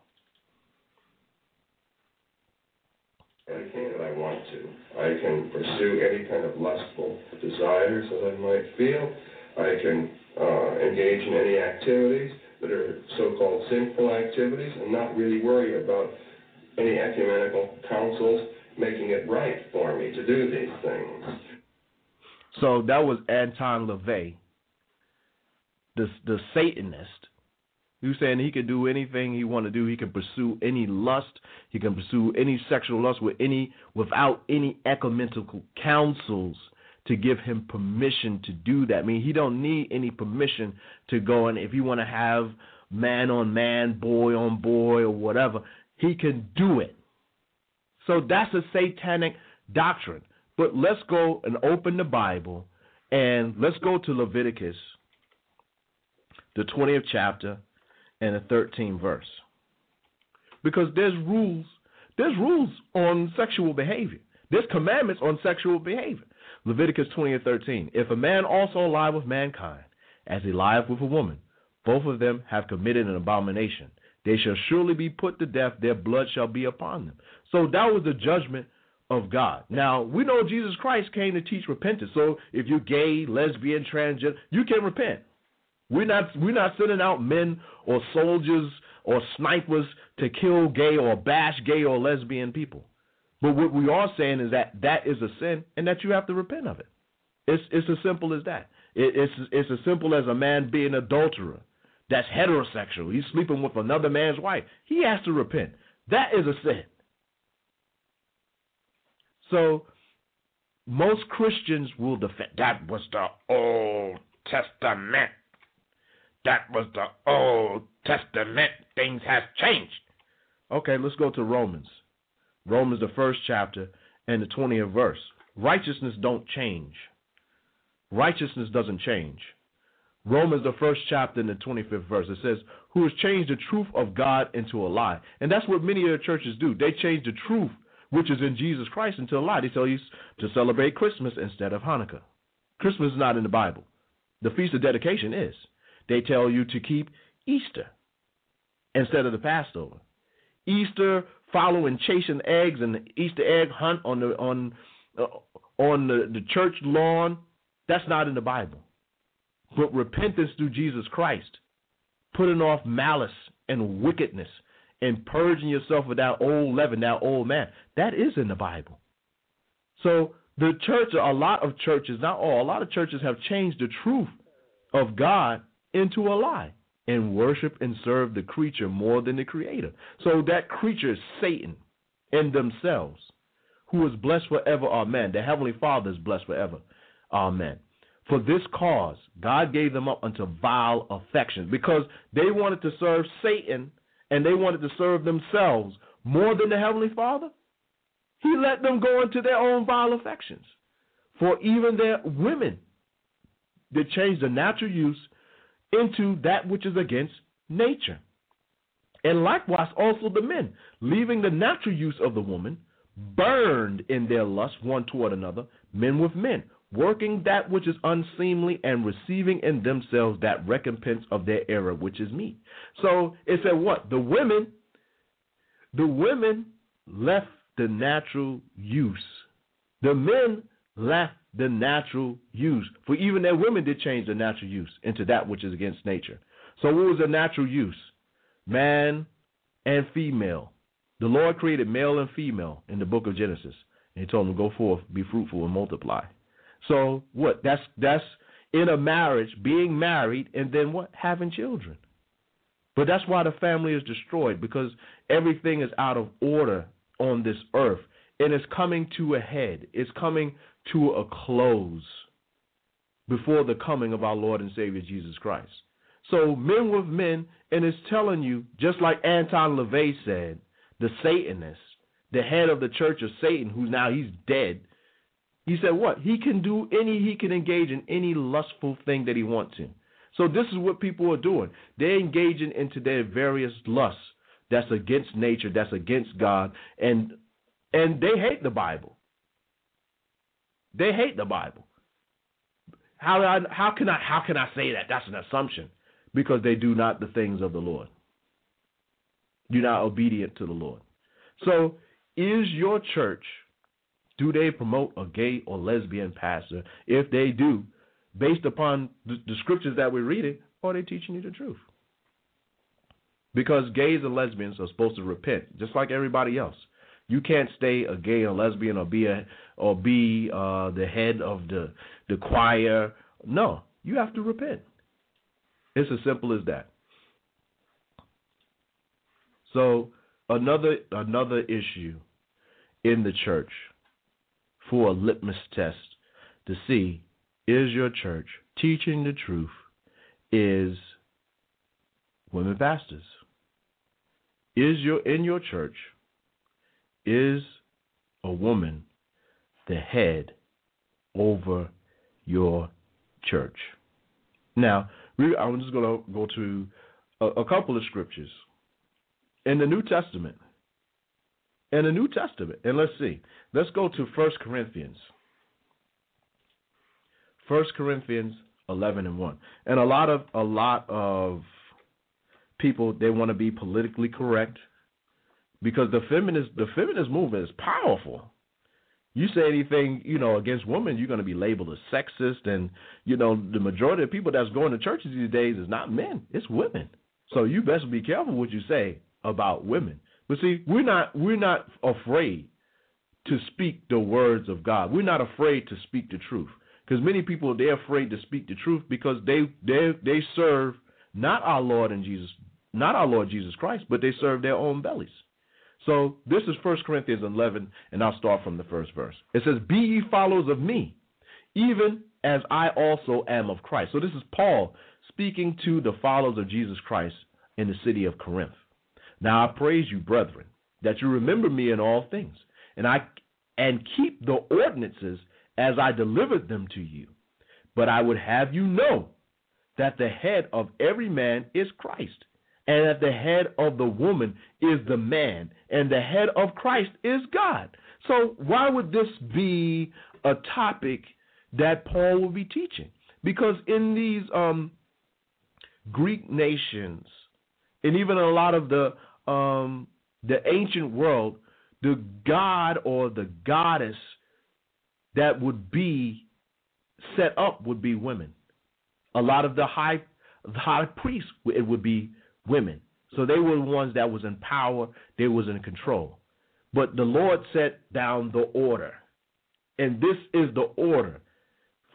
Anything that I want to. I can pursue any kind of lustful desires that I might feel. I can uh, engage in any activities that are so-called sinful activities and not really worry about any ecumenical councils making it right for me to do these things. So that was Anton LaVey, the the Satanist, you saying he can do anything he want to do. He can pursue any lust. He can pursue any sexual lust with any without any ecumenical councils to give him permission to do that. I mean, he don't need any permission to go and if you want to have man on man, boy on boy, or whatever, he can do it. So that's a satanic doctrine. But let's go and open the Bible and let's go to Leviticus, the 20th chapter and the 13th verse. Because there's rules, there's rules on sexual behavior. There's commandments on sexual behavior. Leviticus 20 and 13. If a man also lie with mankind, as he lieth with a woman, both of them have committed an abomination. They shall surely be put to death, their blood shall be upon them. So that was the judgment of God. Now, we know Jesus Christ came to teach repentance. So if you're gay, lesbian, transgender, you can repent. We're not we're not sending out men or soldiers or snipers to kill gay or bash gay or lesbian people. But what we are saying is that that is a sin and that you have to repent of it. It's it's as simple as that. It, it's it's as simple as a man being an adulterer. That's heterosexual. He's sleeping with another man's wife. He has to repent. That is a sin. So most Christians will defend that was the Old Testament. That was the Old Testament. Things have changed. Okay, let's go to Romans. Romans, the first chapter and the 20th verse. Righteousness don't change. Righteousness doesn't change. Romans, the first chapter and the 25th verse, it says, Who has changed the truth of God into a lie. And that's what many of the churches do. They change the truth, which is in Jesus Christ, into a lie. They tell you to celebrate Christmas instead of Hanukkah. Christmas is not in the Bible. The Feast of Dedication is. They tell you to keep Easter instead of the Passover. Easter following chasing eggs and the Easter egg hunt on the on uh, on the, the church lawn. That's not in the Bible. But repentance through Jesus Christ, putting off malice and wickedness, and purging yourself with that old leaven, that old man, that is in the Bible. So the church, a lot of churches, not all, a lot of churches have changed the truth of God into a lie and worship and serve the creature more than the creator. So that creature is Satan in themselves, who is blessed forever, amen. The Heavenly Father is blessed forever, amen. For this cause, God gave them up unto vile affections because they wanted to serve Satan and they wanted to serve themselves more than the Heavenly Father. He let them go into their own vile affections. For even their women, they changed the natural use into that which is against nature. And likewise also the men, leaving the natural use of the woman, burned in their lust one toward another, men with men, working that which is unseemly and receiving in themselves that recompense of their error, which is meat. So it said what? The women, the women left the natural use. The men left the natural use. For even their women did change the natural use into that which is against nature. So what was the natural use? Man and female. The Lord created male and female in the book of Genesis. And he told them, Go forth, be fruitful, and multiply. So what? That's that's in a marriage, being married, and then what? Having children. But that's why the family is destroyed, because everything is out of order on this earth. And it's coming to a head. It's coming to a close before the coming of our Lord and Savior Jesus Christ. So men with men, and it's telling you, just like Anton LaVey said, the Satanist, the head of the church of Satan, who's now he's dead. He said what? He can do any, he can engage in any lustful thing that he wants to. So this is what people are doing. They're engaging into their various lusts that's against nature, that's against God, and and they hate the Bible. They hate the Bible. How I, how can I how can I say that? That's an assumption because they do not the things of the Lord. You're not obedient to the Lord. So, is your church do they promote a gay or lesbian pastor? If they do, based upon the, the scriptures that we're reading, are they teaching you the truth? Because gays and lesbians are supposed to repent, just like everybody else. You can't stay a gay or lesbian or be a or be uh, the head of the the choir. No, you have to repent. It's as simple as that. So another another issue in the church for a litmus test to see is your church teaching the truth is women pastors. Is your in your church is a woman the head over your church? Now, I'm just going to go to a, couple of scriptures in the New Testament. In the New Testament, and let's see. Let's go to First Corinthians. First Corinthians 11 and 1. And a lot of a lot of people they want to be politically correct because the feminist the feminist movement is powerful. You say anything, you know, against women, you're going to be labeled as sexist and you know, the majority of people that's going to churches these days is not men, it's women. So you best be careful what you say about women. But see, we're not we're not afraid to speak the words of God. We're not afraid to speak the truth. Because many people they're afraid to speak the truth because they they they serve not our Lord and Jesus, not our Lord Jesus Christ, but they serve their own bellies. So this is 1 Corinthians 11, and I'll start from the first verse. It says, Be ye followers of me, even as I also am of Christ. So this is Paul speaking to the followers of Jesus Christ in the city of Corinth. Now I praise you, brethren, that you remember me in all things, and I and keep the ordinances as I delivered them to you. But I would have you know that the head of every man is Christ, and that the head of the woman is the man, and the head of Christ is God. So why would this be a topic that Paul would be teaching? Because in these um, Greek nations, and even a lot of the um, the ancient world, the god or the goddess that would be set up would be women. A lot of the high the high priests it would be women. So they were the ones that was in power, they was in control. But the Lord set down the order. And this is the order.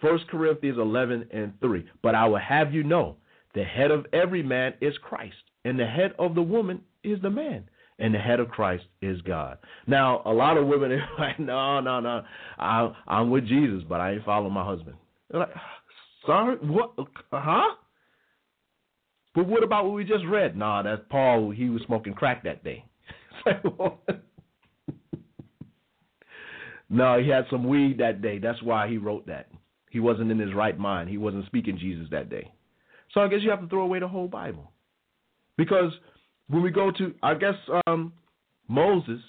1 Corinthians 11 and 3. But I will have you know, the head of every man is Christ, and the head of the woman is the man, and the head of Christ is God. Now, a lot of women are like, no, no, no, I, I'm with Jesus, but I ain't following my husband. They're like, sorry, what? Huh? But what about what we just read? Nah, that's Paul. He was smoking crack that day. no, he had some weed that day. That's why he wrote that. He wasn't in his right mind. He wasn't speaking Jesus that day. So I guess you have to throw away the whole Bible. Because when we go to, I guess, um, Moses,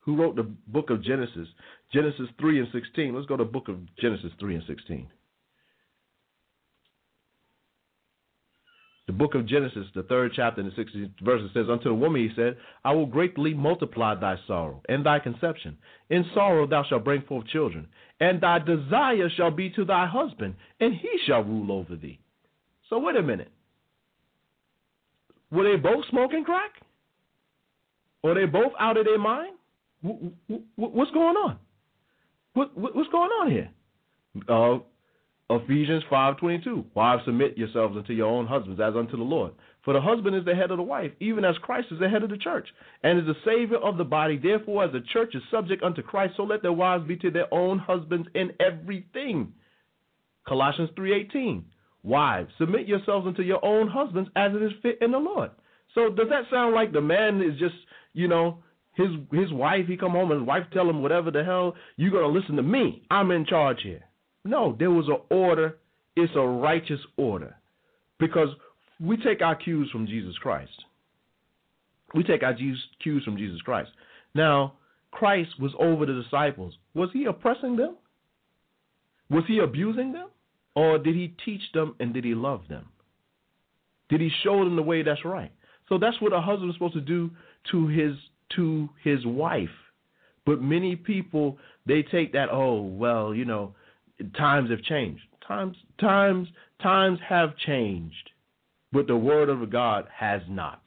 who wrote the book of Genesis, Genesis 3 and 16. Let's go to the book of Genesis 3 and 16. The book of Genesis, the third chapter and the 16th verse, it says, Unto the woman he said, I will greatly multiply thy sorrow and thy conception. In sorrow thou shalt bring forth children, and thy desire shall be to thy husband, and he shall rule over thee. So wait a minute. Were they both smoking crack? Or they both out of their mind? What's going on? What's going on here? Uh, Ephesians 5.22, Wives, submit yourselves unto your own husbands as unto the Lord. For the husband is the head of the wife, even as Christ is the head of the church, and is the Savior of the body. Therefore, as the church is subject unto Christ, so let their wives be to their own husbands in everything. Colossians 3.18, Wives, submit yourselves unto your own husbands as it is fit in the Lord. So does that sound like the man is just, you know, His his wife, he come home and his wife tell him whatever the hell, you gonna listen to me. I'm in charge here. No, there was an order. It's a righteous order. Because we take our cues from Jesus Christ. We take our cues from Jesus Christ. Now, Christ was over the disciples. Was he oppressing them? Was he abusing them? Or did he teach them and did he love them? Did he show them the way that's right? So that's what a husband is supposed to do to his to his wife. But many people they take that, oh, well, you know, times have changed. Times times times have changed. But the word of God has not.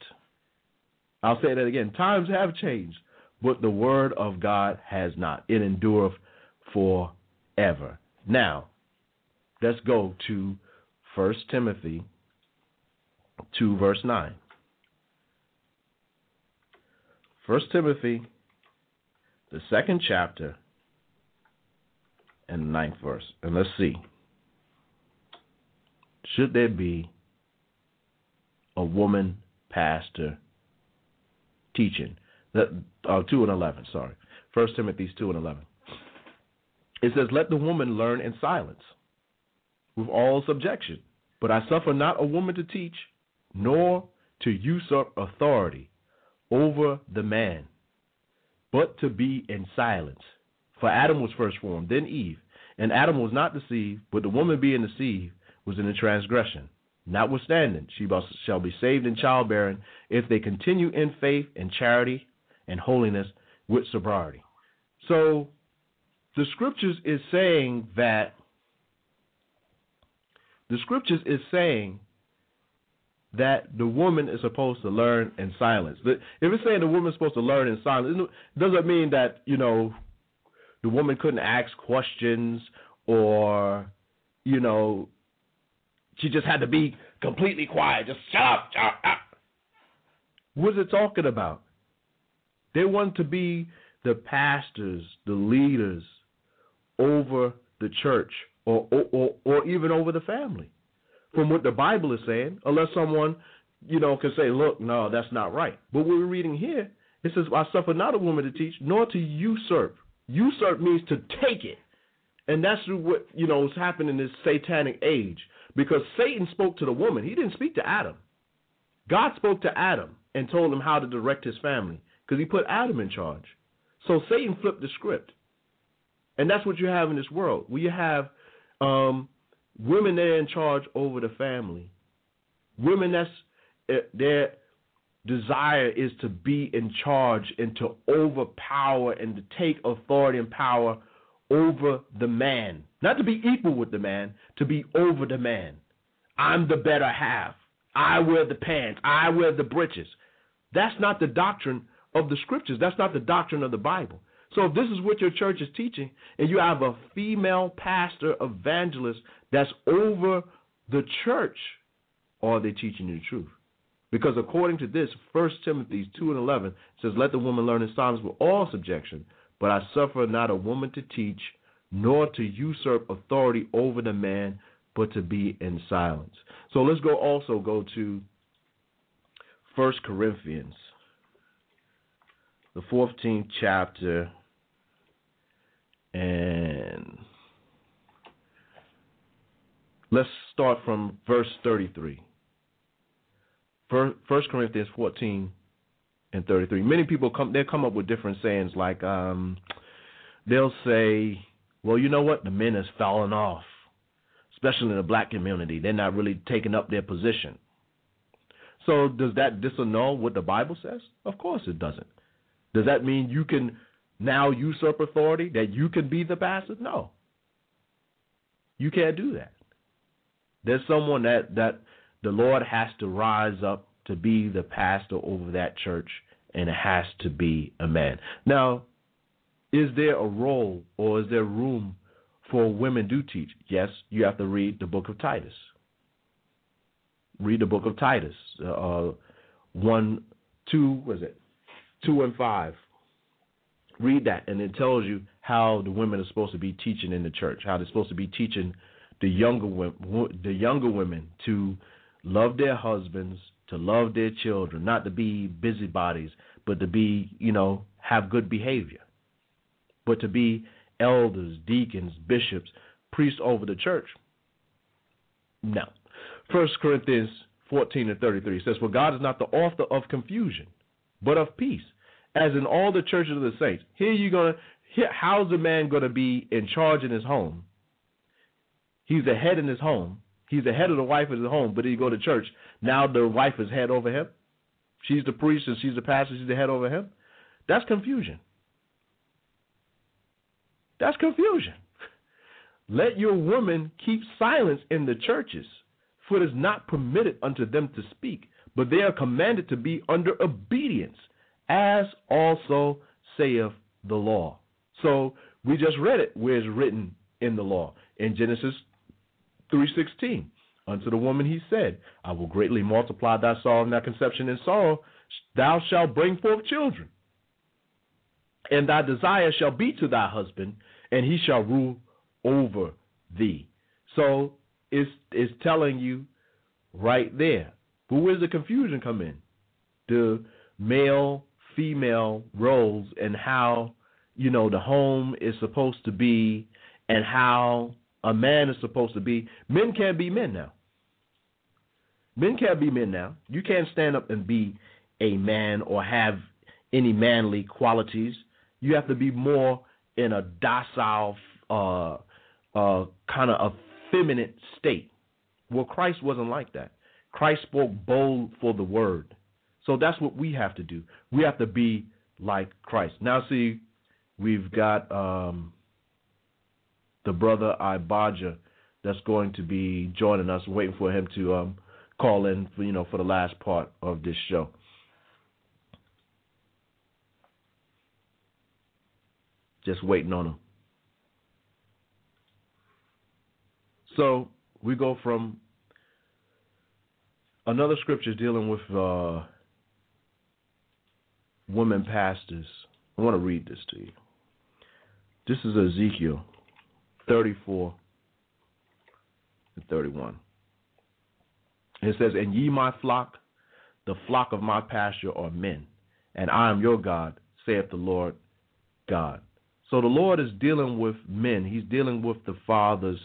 I'll say that again. Times have changed, but the word of God has not. It endureth forever. Now, let's go to 1 Timothy 2, verse 9. 1 Timothy, the second chapter, and the ninth verse. And let's see. Should there be a woman pastor teaching? That, uh, 2 and 11, sorry. 1 Timothy 2 and 11. It says, Let the woman learn in silence, with all subjection. But I suffer not a woman to teach, nor to usurp authority over the man, but to be in silence. For Adam was first formed, then Eve. And Adam was not deceived, but the woman being deceived was in the transgression. Notwithstanding, she shall be saved in childbearing if they continue in faith and charity and holiness with sobriety. So the scriptures is saying that the scriptures is saying that the woman is supposed to learn in silence. If it's saying the woman is supposed to learn in silence, it doesn't mean that you know the woman couldn't ask questions or you know she just had to be completely quiet, just shut up, shut up. What's it talking about? They want to be the pastors, the leaders over the church or, or, or, or even over the family from what the Bible is saying, unless someone, you know, can say, look, no, that's not right. But what we're reading here, it says, I suffer not a woman to teach, nor to usurp. Usurp means to take it. And that's what, you know, is happening in this satanic age. Because Satan spoke to the woman. He didn't speak to Adam. God spoke to Adam and told him how to direct his family because he put Adam in charge. So Satan flipped the script. And that's what you have in this world. Where you have um, women that are in charge over the family. Women that's uh, their desire is to be in charge and to overpower and to take authority and power over the man. Not to be equal with the man, to be over the man. I'm the better half. I wear the pants. I wear the breeches. That's not the doctrine of the scriptures. That's not the doctrine of the Bible. So if this is what your church is teaching, and you have a female pastor evangelist that's over the church, are they teaching you the truth? Because according to this, 1 Timothy 2 and 11 says, Let the woman learn in silence with all subjection, but I suffer not a woman to teach, nor to usurp authority over the man, but to be in silence. So let's go also go to 1 Corinthians, the 14th chapter, and let's start from verse 33. 1 Corinthians 14 and 33. Many people come they come up with different sayings like um, they'll say, well, you know what? The men has fallen off, especially in the black community. They're not really taking up their position. So does that disannul what the Bible says? Of course it doesn't. Does that mean you can now usurp authority, that you can be the pastor? No. You can't do that. There's someone that, that the Lord has to rise up to be the pastor over that church, and it has to be a man. Now, is there a role or is there room for women to teach? Yes, you have to read the book of Titus. Read the book of Titus, uh, one, two, was it, two and five. Read that, and it tells you how the women are supposed to be teaching in the church, how they're supposed to be teaching the younger women, the younger women to love their husbands, to to love their children, not to be busybodies, but to be, you know, have good behavior. But to be elders, deacons, bishops, priests over the church. No. First Corinthians 14 and 33 says, For God is not the author of confusion, but of peace, as in all the churches of the saints. Here you're gonna how's a man gonna be in charge in his home? He's the head in his home. He's the head of the wife in his home, but he go to church. Now the wife is head over him. She's the priest and she's the pastor, she's the head over him. That's confusion. That's confusion. Let your women keep silence in the churches, for it is not permitted unto them to speak, but they are commanded to be under obedience, as also saith the law. So we just read it where it's written in the law. In Genesis 3.16, unto the woman he said, I will greatly multiply thy sorrow and thy conception in sorrow. Thou shalt bring forth children. And thy desire shall be to thy husband, and he shall rule over thee. So it's, it's telling you right there. But where's the confusion come in? The male female roles and how you know the home is supposed to be and how a man is supposed to be. Men can't be men now. Men can't be men now. You can't stand up and be a man or have any manly qualities. You have to be more in a docile, uh, uh, kind of effeminate state. Well, Christ wasn't like that. Christ spoke bold for the word. So that's what we have to do. We have to be like Christ. Now, see, we've got um, the brother Ibaja that's going to be joining us, waiting for him to um, call in, for, you know, for the last part of this show. Just waiting on him. So we go from another scripture dealing with uh, women pastors. I want to read this to you. This is Ezekiel 34 and 31. It says, And ye my flock, the flock of my pasture are men, and I am your God, saith the Lord God. So the Lord is dealing with men. He's dealing with the fathers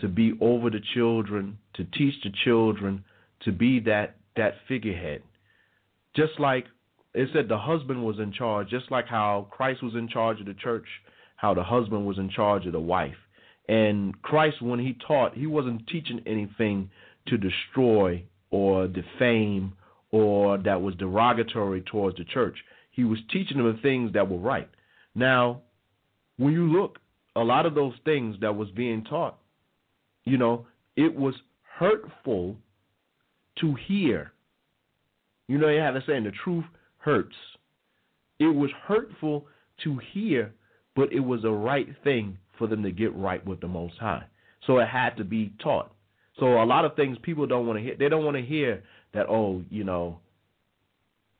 to be over the children, to teach the children, to be that that figurehead. Just like it said the husband was in charge, just like how Christ was in charge of the church, how the husband was in charge of the wife. And Christ, when he taught, he wasn't teaching anything to destroy or defame or that was derogatory towards the church. He was teaching them the things that were right. Now, when you look, a lot of those things that was being taught, you know, it was hurtful to hear. You know, you have a saying, the truth hurts. It was hurtful to hear, but it was a right thing for them to get right with the Most High. So it had to be taught. So a lot of things people don't want to hear. They don't want to hear that, oh, you know,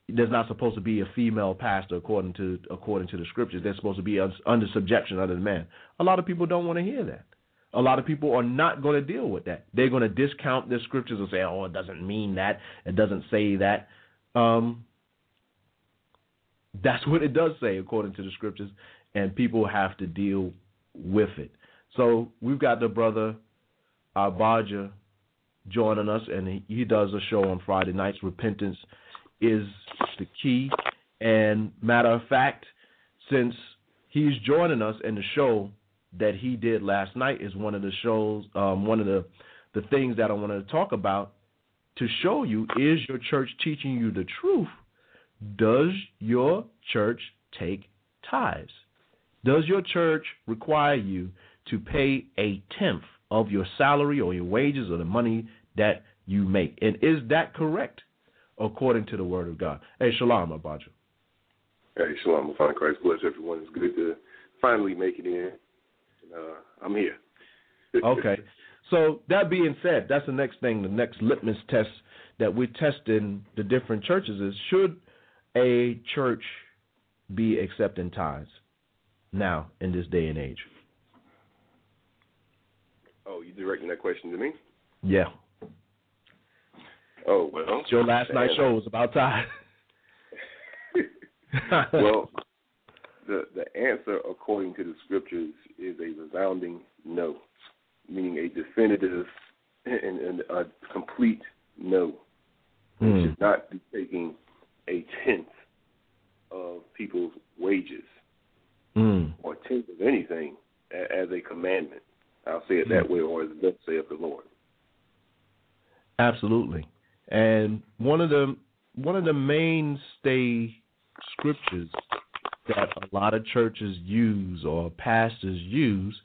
there's not supposed to be a female pastor according to according to the scriptures. They're supposed to be under subjection under the man. A lot of people don't want to hear that. A lot of people are not going to deal with that. They're going to discount the scriptures and say, "Oh, it doesn't mean that. It doesn't say that." Um, that's what it does say according to the scriptures, and people have to deal with it. So we've got the brother Abaja joining us, and he, does a show on Friday nights. Repentance is the key. And matter of fact, since he's joining us in the show that he did last night is one of the shows, um, one of the the things that I want to talk about to show you is your church teaching you the truth? Does your church take tithes? Does your church require you to pay a tenth of your salary or your wages or the money that you make? And is that correct? according to the word of God. Hey, shalom, Abaja. Hey, shalom, I find Christ bless everyone. It's good to finally make it in. Uh, I'm here. okay. So that being said, that's the next thing, the next litmus test that we're testing the different churches is should a church be accepting tithes now in this day and age? Oh, you directing that question to me? Yeah. Oh well. Your last night show was about time. well, the the answer according to the scriptures is a resounding no, meaning a definitive and, and a complete no. Hmm. It should not be taking a tenth of people's wages Mm. or tenth of anything as a commandment. I'll say it that way, or as thus saith the Lord. Absolutely. And one of the one of the mainstay scriptures that a lot of churches use or pastors use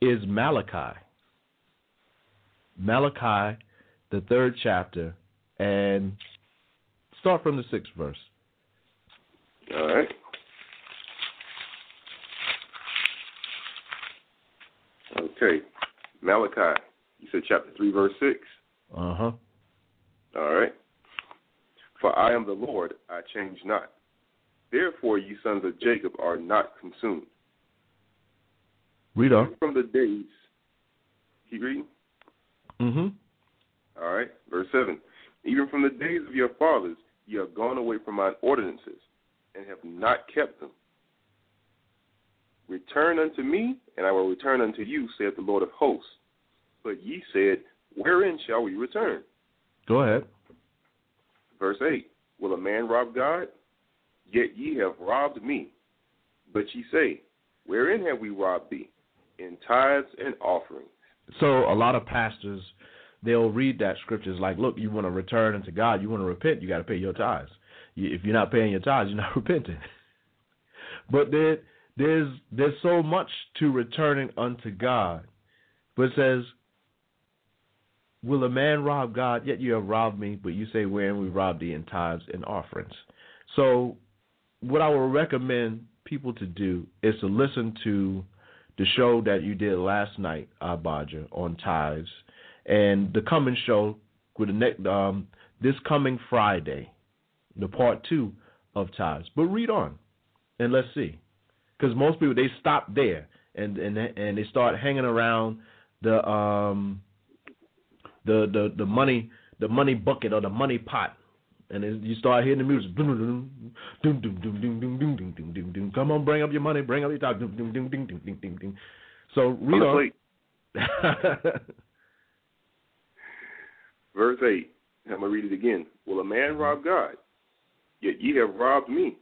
is Malachi. Malachi, the third chapter, and start from the sixth verse. All right. Okay. Malachi, you said chapter 3, verse 6. Uh huh. All right. For I am the Lord, I change not. Therefore, you sons of Jacob are not consumed. Read on. From the days, keep reading. Mm-hmm. All right. Verse 7. Even from the days of your fathers, you have gone away from mine ordinances and have not kept them. Return unto me, and I will return unto you, saith the Lord of hosts. But ye said, Wherein shall we return? Go ahead. Verse 8 Will a man rob God? Yet ye have robbed me. But ye say, Wherein have we robbed thee? In tithes and offerings. So a lot of pastors they'll read that scriptures like, look, you want to return unto God, you want to repent, you got to pay your tithes. If you're not paying your tithes, you're not repenting. but there, there's there's so much to returning unto God. But it says, Will a man rob God? Yet you have robbed me, but you say, Wherein we robbed thee in tithes and offerings. So, what I would recommend people to do is to listen to the show that you did last night, Abaja, on tithes, and the coming show with the next um, this coming Friday, the part two of tithes. But read on, and let's see, because most people they stop there and and and they start hanging around the um the the the money the money bucket or the money pot. And then you start hearing the music. Doom, doom, doom, doom, doom, doom, doom, doom, doom, doom, doom. Come on, bring up your money, bring up your talk. Doom, doom, doom, doom, doom, doom, doom, doom. So read. Verse 8. I'm going to read it again. Will a man rob God? Yet ye have robbed me.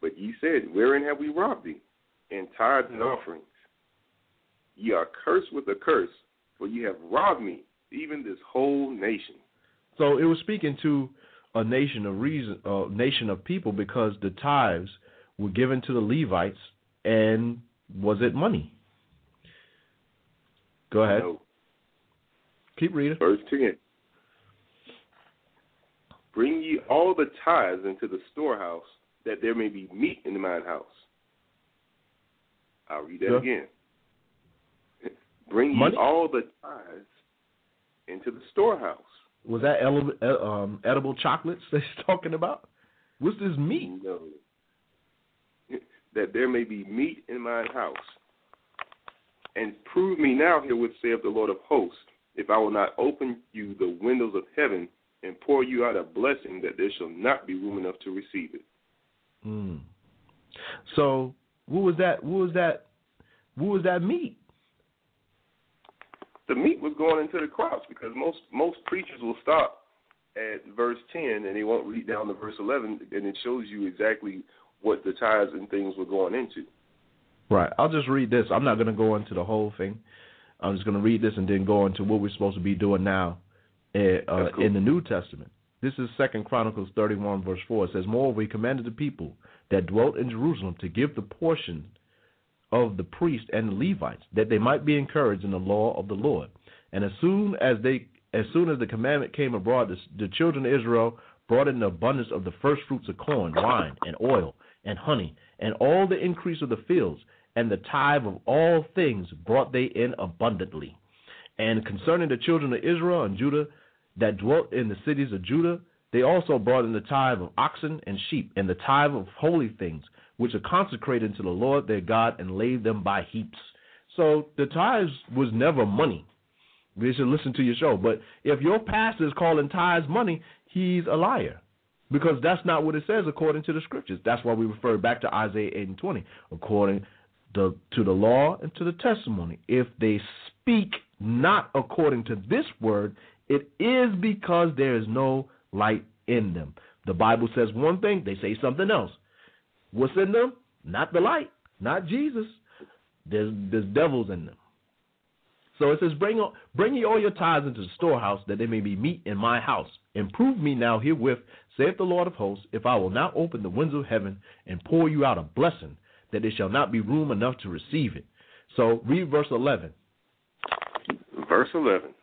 But ye said, Wherein have we robbed thee? In tithes and offerings. Ye are cursed with a curse, for ye have robbed me, even this whole nation. So it was speaking to a nation of reason, a nation of people, because the tithes were given to the Levites, and was it money? Go ahead. No. Keep reading. Verse 10. Bring ye all the tithes into the storehouse, that there may be meat in mine house. I'll read that again. Bring Money? all the tithes into the storehouse. Was that ele- um, edible chocolates that he's talking about? What's this meat? No. That there may be meat in mine house. And prove me now herewith, saith the Lord of hosts, if I will not open you the windows of heaven and pour you out a blessing that there shall not be room enough to receive it. Mm. So what was that? What was that? What was that meat? The meat was going into the crops because most most preachers will stop at verse ten and they won't read down to verse eleven, and it shows you exactly what the tithes and things were going into. Right. I'll just read this. I'm not going to go into the whole thing. I'm just going to read this and then go into what we're supposed to be doing now uh, uh, cool. in the New Testament. This is Second Chronicles 31, verse 4. It says, Moreover, he commanded the people that dwelt in Jerusalem to give the portion of the priest and the Levites, that they might be encouraged in the law of the Lord. And as soon as they, as soon as the commandment came abroad, the, the children of Israel brought in abundance of the first fruits of corn, wine, and oil, and honey, and all the increase of the fields, and the tithe of all things brought they in abundantly. And concerning the children of Israel and Judah that dwelt in the cities of Judah, they also brought in the tithe of oxen and sheep, and the tithe of holy things, which are consecrated to the Lord their God, and laid them by heaps. So the tithes was never money. You should listen to your show. But if your pastor is calling tithes money, he's a liar. Because that's not what it says according to the scriptures. That's why we refer back to Isaiah 8 and 20. According the, to the law and to the testimony. If they speak not according to this word, it is because there is no light in them. The Bible says one thing, they say something else. What's in them? Not the light, not Jesus. There's, there's devils in them. So it says, bring, bring ye all your tithes into the storehouse, that there may be meat in my house. Improve me now herewith, saith the Lord of hosts, if I will not open the windows of heaven and pour you out a blessing, that there shall not be room enough to receive it. So read verse 11. Verse 11.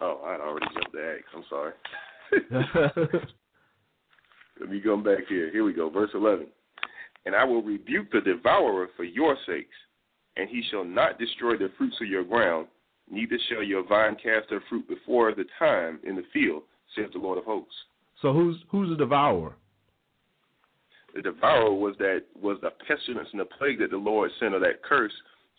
Oh, I already jumped the Acts. I'm sorry. Let me go back here. Here we go. Verse 11. And I will rebuke the devourer for your sakes, and he shall not destroy the fruits of your ground, neither shall your vine cast her fruit before the time in the field, saith the Lord of hosts. So who's who's the devourer? The devourer was that was the pestilence and the plague that the Lord sent, or that curse,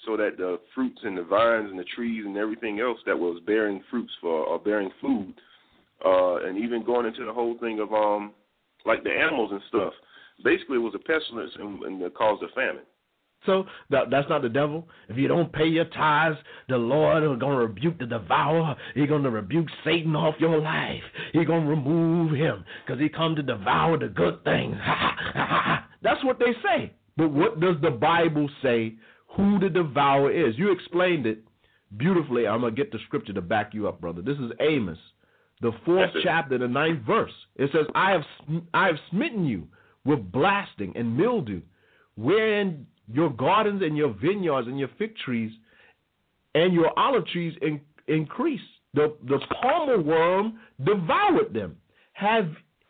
so that the fruits and the vines and the trees and everything else that was bearing fruits for or bearing food, uh, and even going into the whole thing of um like the animals and stuff. Basically, it was a pestilence and, and it caused a famine. So that, that's not the devil. If you don't pay your tithes, the Lord is going to rebuke the devourer. He's going to rebuke Satan off your life. He's going to remove him because he come to devour the good things. that's what they say. But what does the Bible say who the devourer is? You explained it beautifully. I'm going to get the scripture to back you up, brother. This is Amos the fourth chapter, the ninth verse. It says, I have, I have smitten you with blasting and mildew, wherein your gardens and your vineyards and your fig trees and your olive trees in, increase. The, the palmer worm devoured them. Have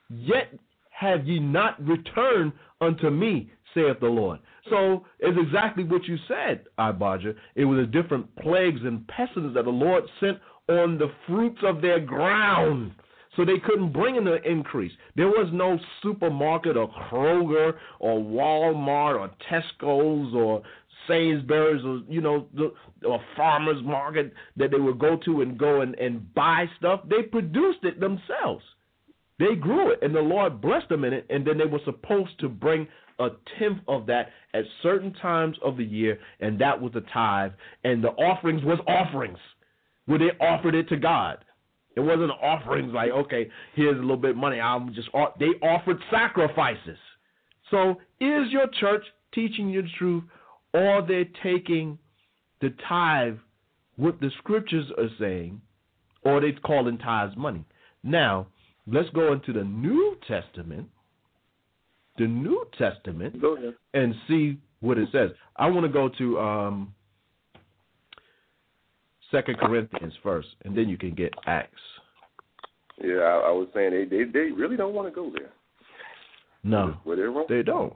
yet have ye not returned unto me, saith the Lord. So it's exactly what you said, Ibaja. It was the different plagues and pestilence that the Lord sent on the fruits of their ground. So they couldn't bring in the increase. There was no supermarket or Kroger or Walmart or Tesco's or Sainsbury's or you know the or farmers market that they would go to and go and, and buy stuff. They produced it themselves. They grew it and the Lord blessed them in it, and then they were supposed to bring a tenth of that at certain times of the year, and that was the tithe, and the offerings was offerings where they offered it to God. It wasn't offerings like, okay, here's a little bit of money. I'm just they offered sacrifices. So is your church teaching you the truth, or they're taking the tithe, what the scriptures are saying, or they're calling tithes money? Now, let's go into the New Testament. The New Testament, and see what it says. I want to go to um, Second Corinthians first, and then you can get Acts. Yeah, I, I was saying they, they they really don't want to go there. No, they don't.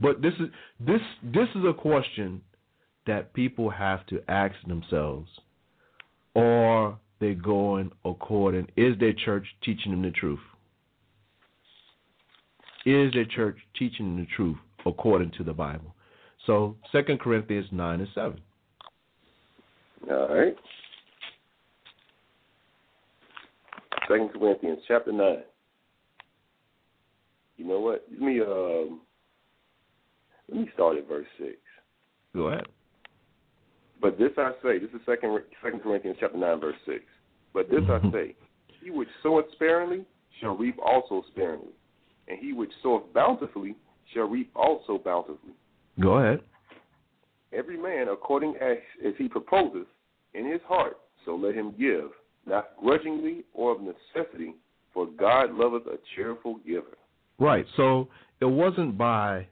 But this is this this is a question that people have to ask themselves. Are they going according? Is their church teaching them the truth? Is their church teaching the truth according to the Bible? So Second Corinthians nine and seven. All right. Second Corinthians chapter nine. You know what? Let me um let me start at verse six. Go ahead. But this I say, this is second Second Corinthians chapter nine, verse six. But this I say, he which soweth sparingly shall reap also sparingly, and he which soweth bountifully shall reap also bountifully. Go ahead every man according as, as he proposes in his heart, so let him give, not grudgingly or of necessity, for God loveth a cheerful giver. Right. So it wasn't by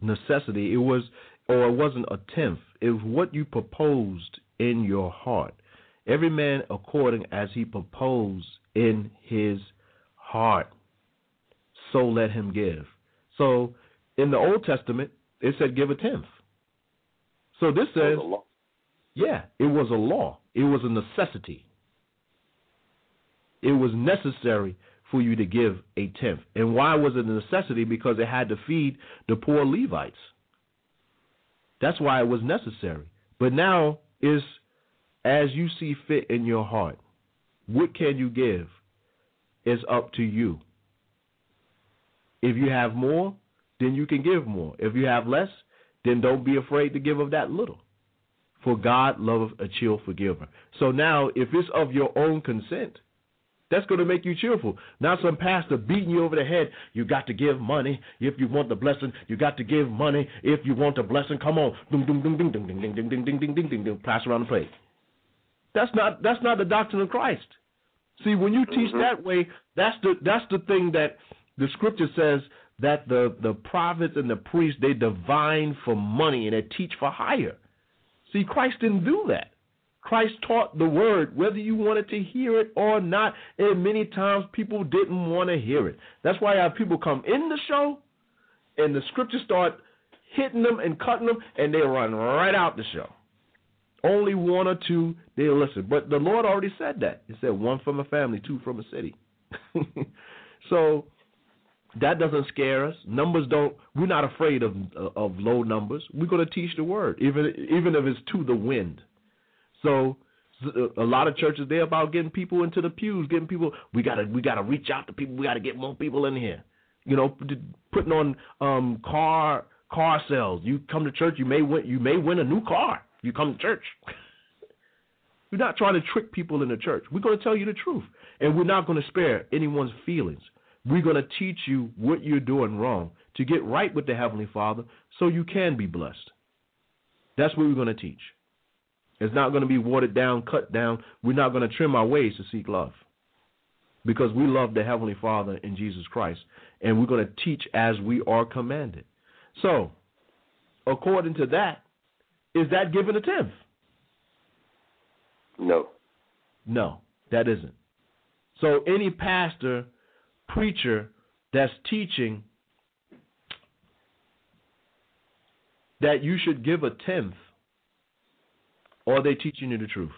necessity. It was, or it wasn't a tenth. It was what you proposed in your heart. Every man according as he proposed in his heart, so let him give. So in the Old Testament, it said give a tenth. So this says, yeah, it was a law. It was a necessity. It was necessary for you to give a tenth. And why was it a necessity? Because it had to feed the poor Levites. That's why it was necessary. But now is as you see fit in your heart. What can you give? is up to you. If you have more, then you can give more. If you have less, then don't be afraid to give of that little. For God loveth a cheerful giver. So now, if it's of your own consent, that's going to make you cheerful. Not some pastor beating you over the head. You got to give money if you want the blessing. You got to give money if you want the blessing. Come on, ding ding ding ding ding ding ding ding ding ding ding ding ding ding. Pass around the plate. That's not that's not the doctrine of Christ. See, when you teach mm-hmm. that way, that's the that's the thing that the scripture says that the the prophets and the priests they divine for money and they teach for hire. See, Christ didn't do that. Christ taught the word, whether you wanted to hear it or not. And many times people didn't want to hear it. That's why I have people come in the show and the scriptures start hitting them and cutting them, and they run right out the show. Only one or two they listen. But the Lord already said that. He said one from a family, two from a city. so that doesn't scare us. Numbers don't. We're not afraid of of low numbers. We're going to teach the word, even even if it's to the wind. So a lot of churches they're about getting people into the pews, getting people. We gotta we gotta reach out to people. We gotta get more people in here. You know, putting on um car car sales. You come to church, you may win you may win a new car. You come to church. we're not trying to trick people in the church. We're going to tell you the truth, and we're not going to spare anyone's feelings. We're going to teach you what you're doing wrong to get right with the Heavenly Father, so you can be blessed. That's what we're going to teach. It's not going to be watered down, cut down. We're not going to trim our ways to seek love because we love the Heavenly Father in Jesus Christ, and we're going to teach as we are commanded. So, according to that, is that giving a tenth? No. No, that isn't. So, any pastor, preacher that's teaching that you should give a tenth or are they teaching you the truth?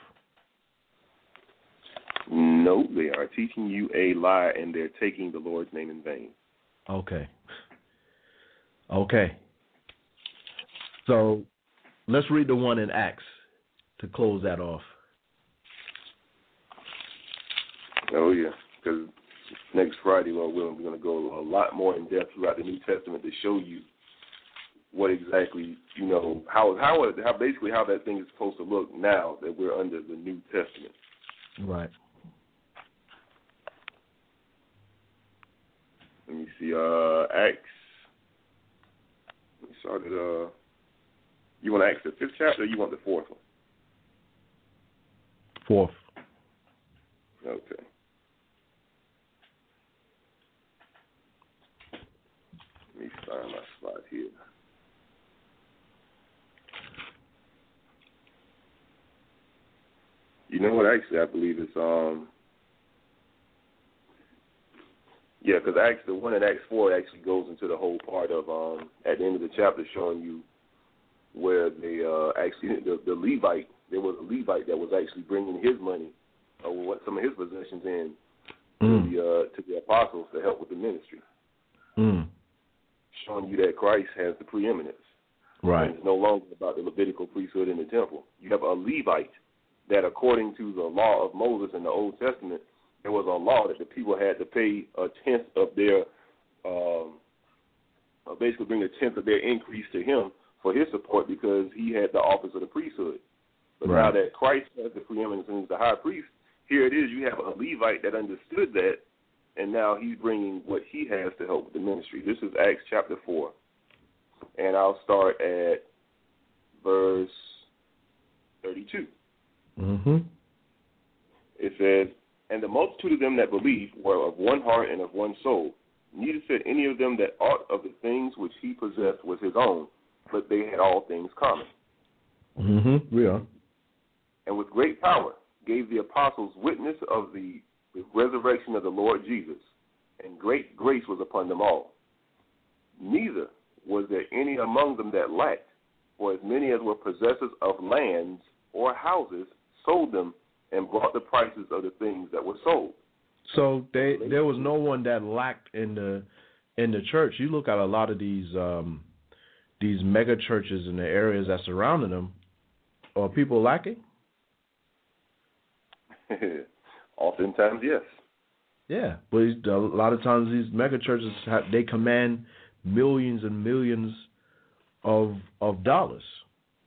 No, they are teaching you a lie and they're taking the Lord's name in vain. Okay. Okay. So let's read the one in Acts to close that off. Oh, yeah. Because next Friday, Lord willing, we're going to go a lot more in depth throughout the New Testament to show you what exactly you know how how how basically how that thing is supposed to look now that we're under the New Testament. Right. Let me see. Uh, Acts. We started. Uh, you want to Acts the fifth chapter, or you want the fourth one? Fourth. Okay. Let me find my spot here. You know what? Actually, I believe it's um. Yeah, because the one in Acts four actually goes into the whole part of um at the end of the chapter showing you where they uh actually the, the Levite there was a Levite that was actually bringing his money or what some of his possessions in mm. to the uh, to the apostles to help with the ministry, mm. showing you that Christ has the preeminence. Right. And it's no longer about the Levitical priesthood in the temple. You have a Levite that according to the law of Moses in the Old Testament, there was a law that the people had to pay a tenth of their, um, uh, basically bring a tenth of their increase to him for his support because he had the office of the priesthood. But right. now that Christ has the preeminence and is the high priest, here it is. You have a Levite that understood that, and now he's bringing what he has to help with the ministry. This is Acts chapter 4. And I'll start at verse 32. Mm-hmm. It says, And the multitude of them that believed were of one heart and of one soul. Neither said any of them that aught of the things which he possessed was his own, but they had all things common. Mm-hmm. We are. And with great power gave the apostles witness of the, the resurrection of the Lord Jesus, and great grace was upon them all. Neither was there any among them that lacked, for as many as were possessors of lands or houses sold them and brought the prices of the things that were sold. So they there was no one that lacked in the in the church. You look at a lot of these um these mega churches in the areas that surrounding them. Are people lacking? Oftentimes, yes. Yeah, but a lot of times these mega churches have, they command millions and millions of of dollars.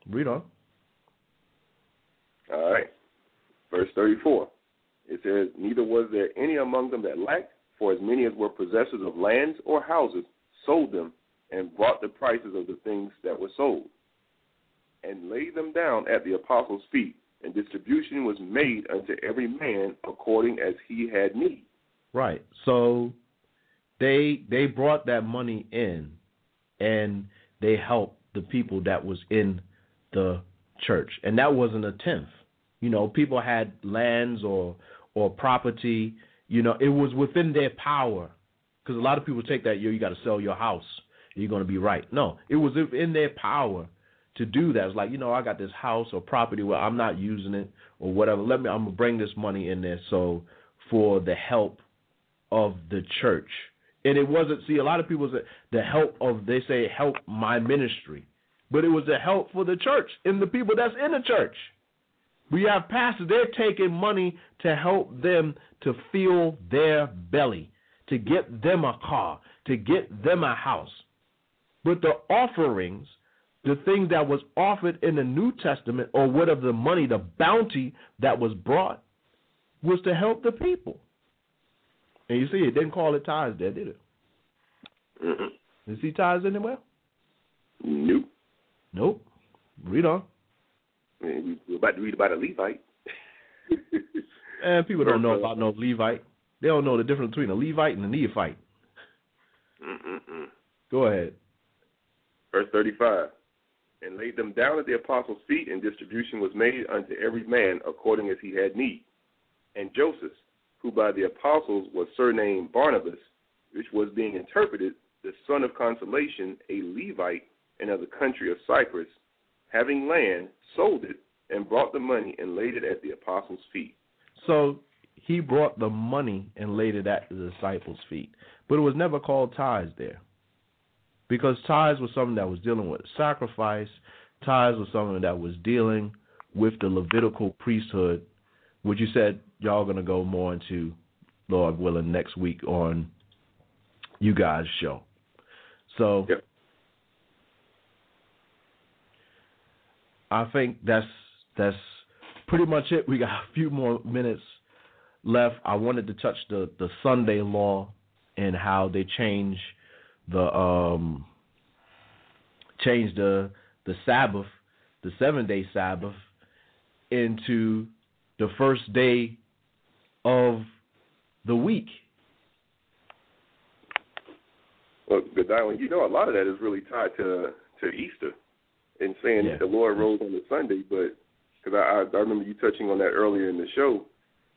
Read on. All right. Verse 34. It says, Neither was there any among them that lacked, for as many as were possessors of lands or houses sold them and brought the prices of the things that were sold and laid them down at the apostles' feet, and distribution was made unto every man according as he had need. Right. So they they brought that money in and they helped the people that was in the church. And that wasn't a tenth. You know, people had lands or or property, you know, it was within their power. Because a lot of people take that, yo, you got to sell your house. You're going to be right. No, it was in their power to do that. It's like, you know, I got this house or property where I'm not using it or whatever. Let me, I'm going to bring this money in there. So for the help of the church. And it wasn't, see, a lot of people say the help of, they say, help my ministry. But it was the help for the church and the people that's in the church. We have pastors, they're taking money to help them to fill their belly, to get them a car, to get them a house. But the offerings, the thing that was offered in the New Testament, or whatever the money, the bounty that was brought, was to help the people. And you see, it didn't call it tithes there, did it? Mm-mm. You see tithes anywhere? Nope. Nope. Read on. We're about to read about a Levite. and people don't know about no Levite. They don't know the difference between a Levite and a Neophyte. Mm-mm-mm. Go ahead. Verse 35. And laid them down at the apostles' feet, and distribution was made unto every man according as he had need. And Joseph, who by the apostles was surnamed Barnabas, which was being interpreted the son of consolation, a Levite, and of the country of Cyprus, having land, sold it, and brought the money and laid it at the apostles' feet. So he brought the money and laid it at the disciples' feet. But it was never called tithes there. Because tithes was something that was dealing with sacrifice, tithes was something that was dealing with the Levitical priesthood, which you said y'all gonna go more into, Lord willing, next week on you guys' show. So yep. I think that's that's pretty much it. We got a few more minutes left. I wanted to touch the the Sunday law and how they change the um change the the Sabbath, the seven day Sabbath, into the first day of the week. Well, good Godwin, you know a lot of that is really tied to to Easter and saying Yeah. that the Lord rose on the Sunday, but because I, I I remember you touching on that earlier in the show,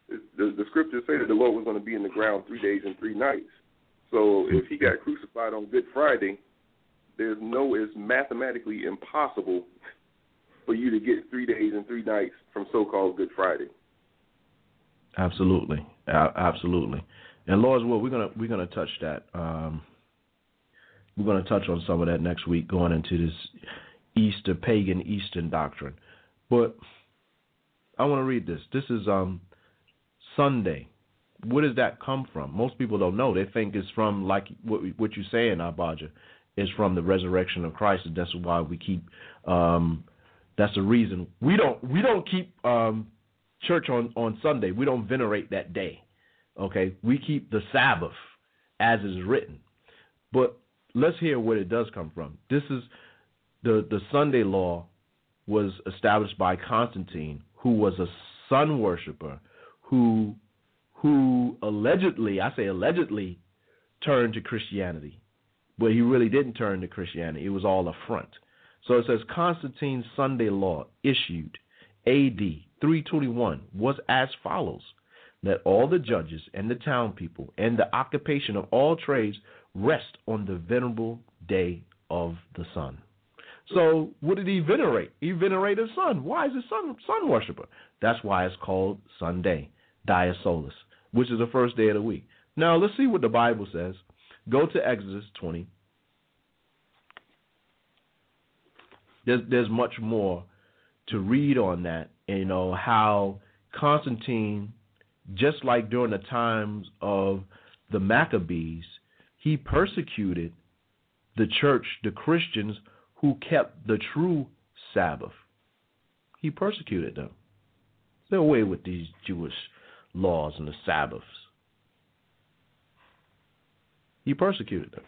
the, the scriptures say that the Lord was going to be in the ground three days and three nights. So if he got crucified on Good Friday, there's no it's mathematically impossible for you to get three days and three nights from so-called Good Friday. Absolutely, A- absolutely. And Lord's will, we're gonna we're gonna touch that. Um, we're gonna touch on some of that next week, going into this Easter pagan Eastern doctrine. But I want to read this. This is um Sunday. Where does that come from? Most people don't know. They think it's from like what what you say in Abaja is from the resurrection of Christ, and that's why we keep. Um, that's the reason we don't we don't keep um, church on on Sunday. We don't venerate that day. Okay, we keep the Sabbath as is written. But let's hear where it does come from. This is the the Sunday law was established by Constantine, who was a sun worshiper, who who allegedly, I say allegedly, turned to Christianity, but he really didn't turn to Christianity. It was all a front. So it says Constantine's Sunday law issued AD 321 was as follows that all the judges and the town people and the occupation of all trades rest on the venerable day of the sun. So what did he venerate? He venerated sun. Why is he sun sun worshiper? That's why it's called Sunday, Dia which is the first day of the week. Now let's see what the Bible says. Go to Exodus 20. There's there's much more to read on that. You know how Constantine just like during the times of the Maccabees, he persecuted the church, the Christians who kept the true Sabbath. He persecuted them. They're away with these Jewish laws and the Sabbaths. He persecuted them.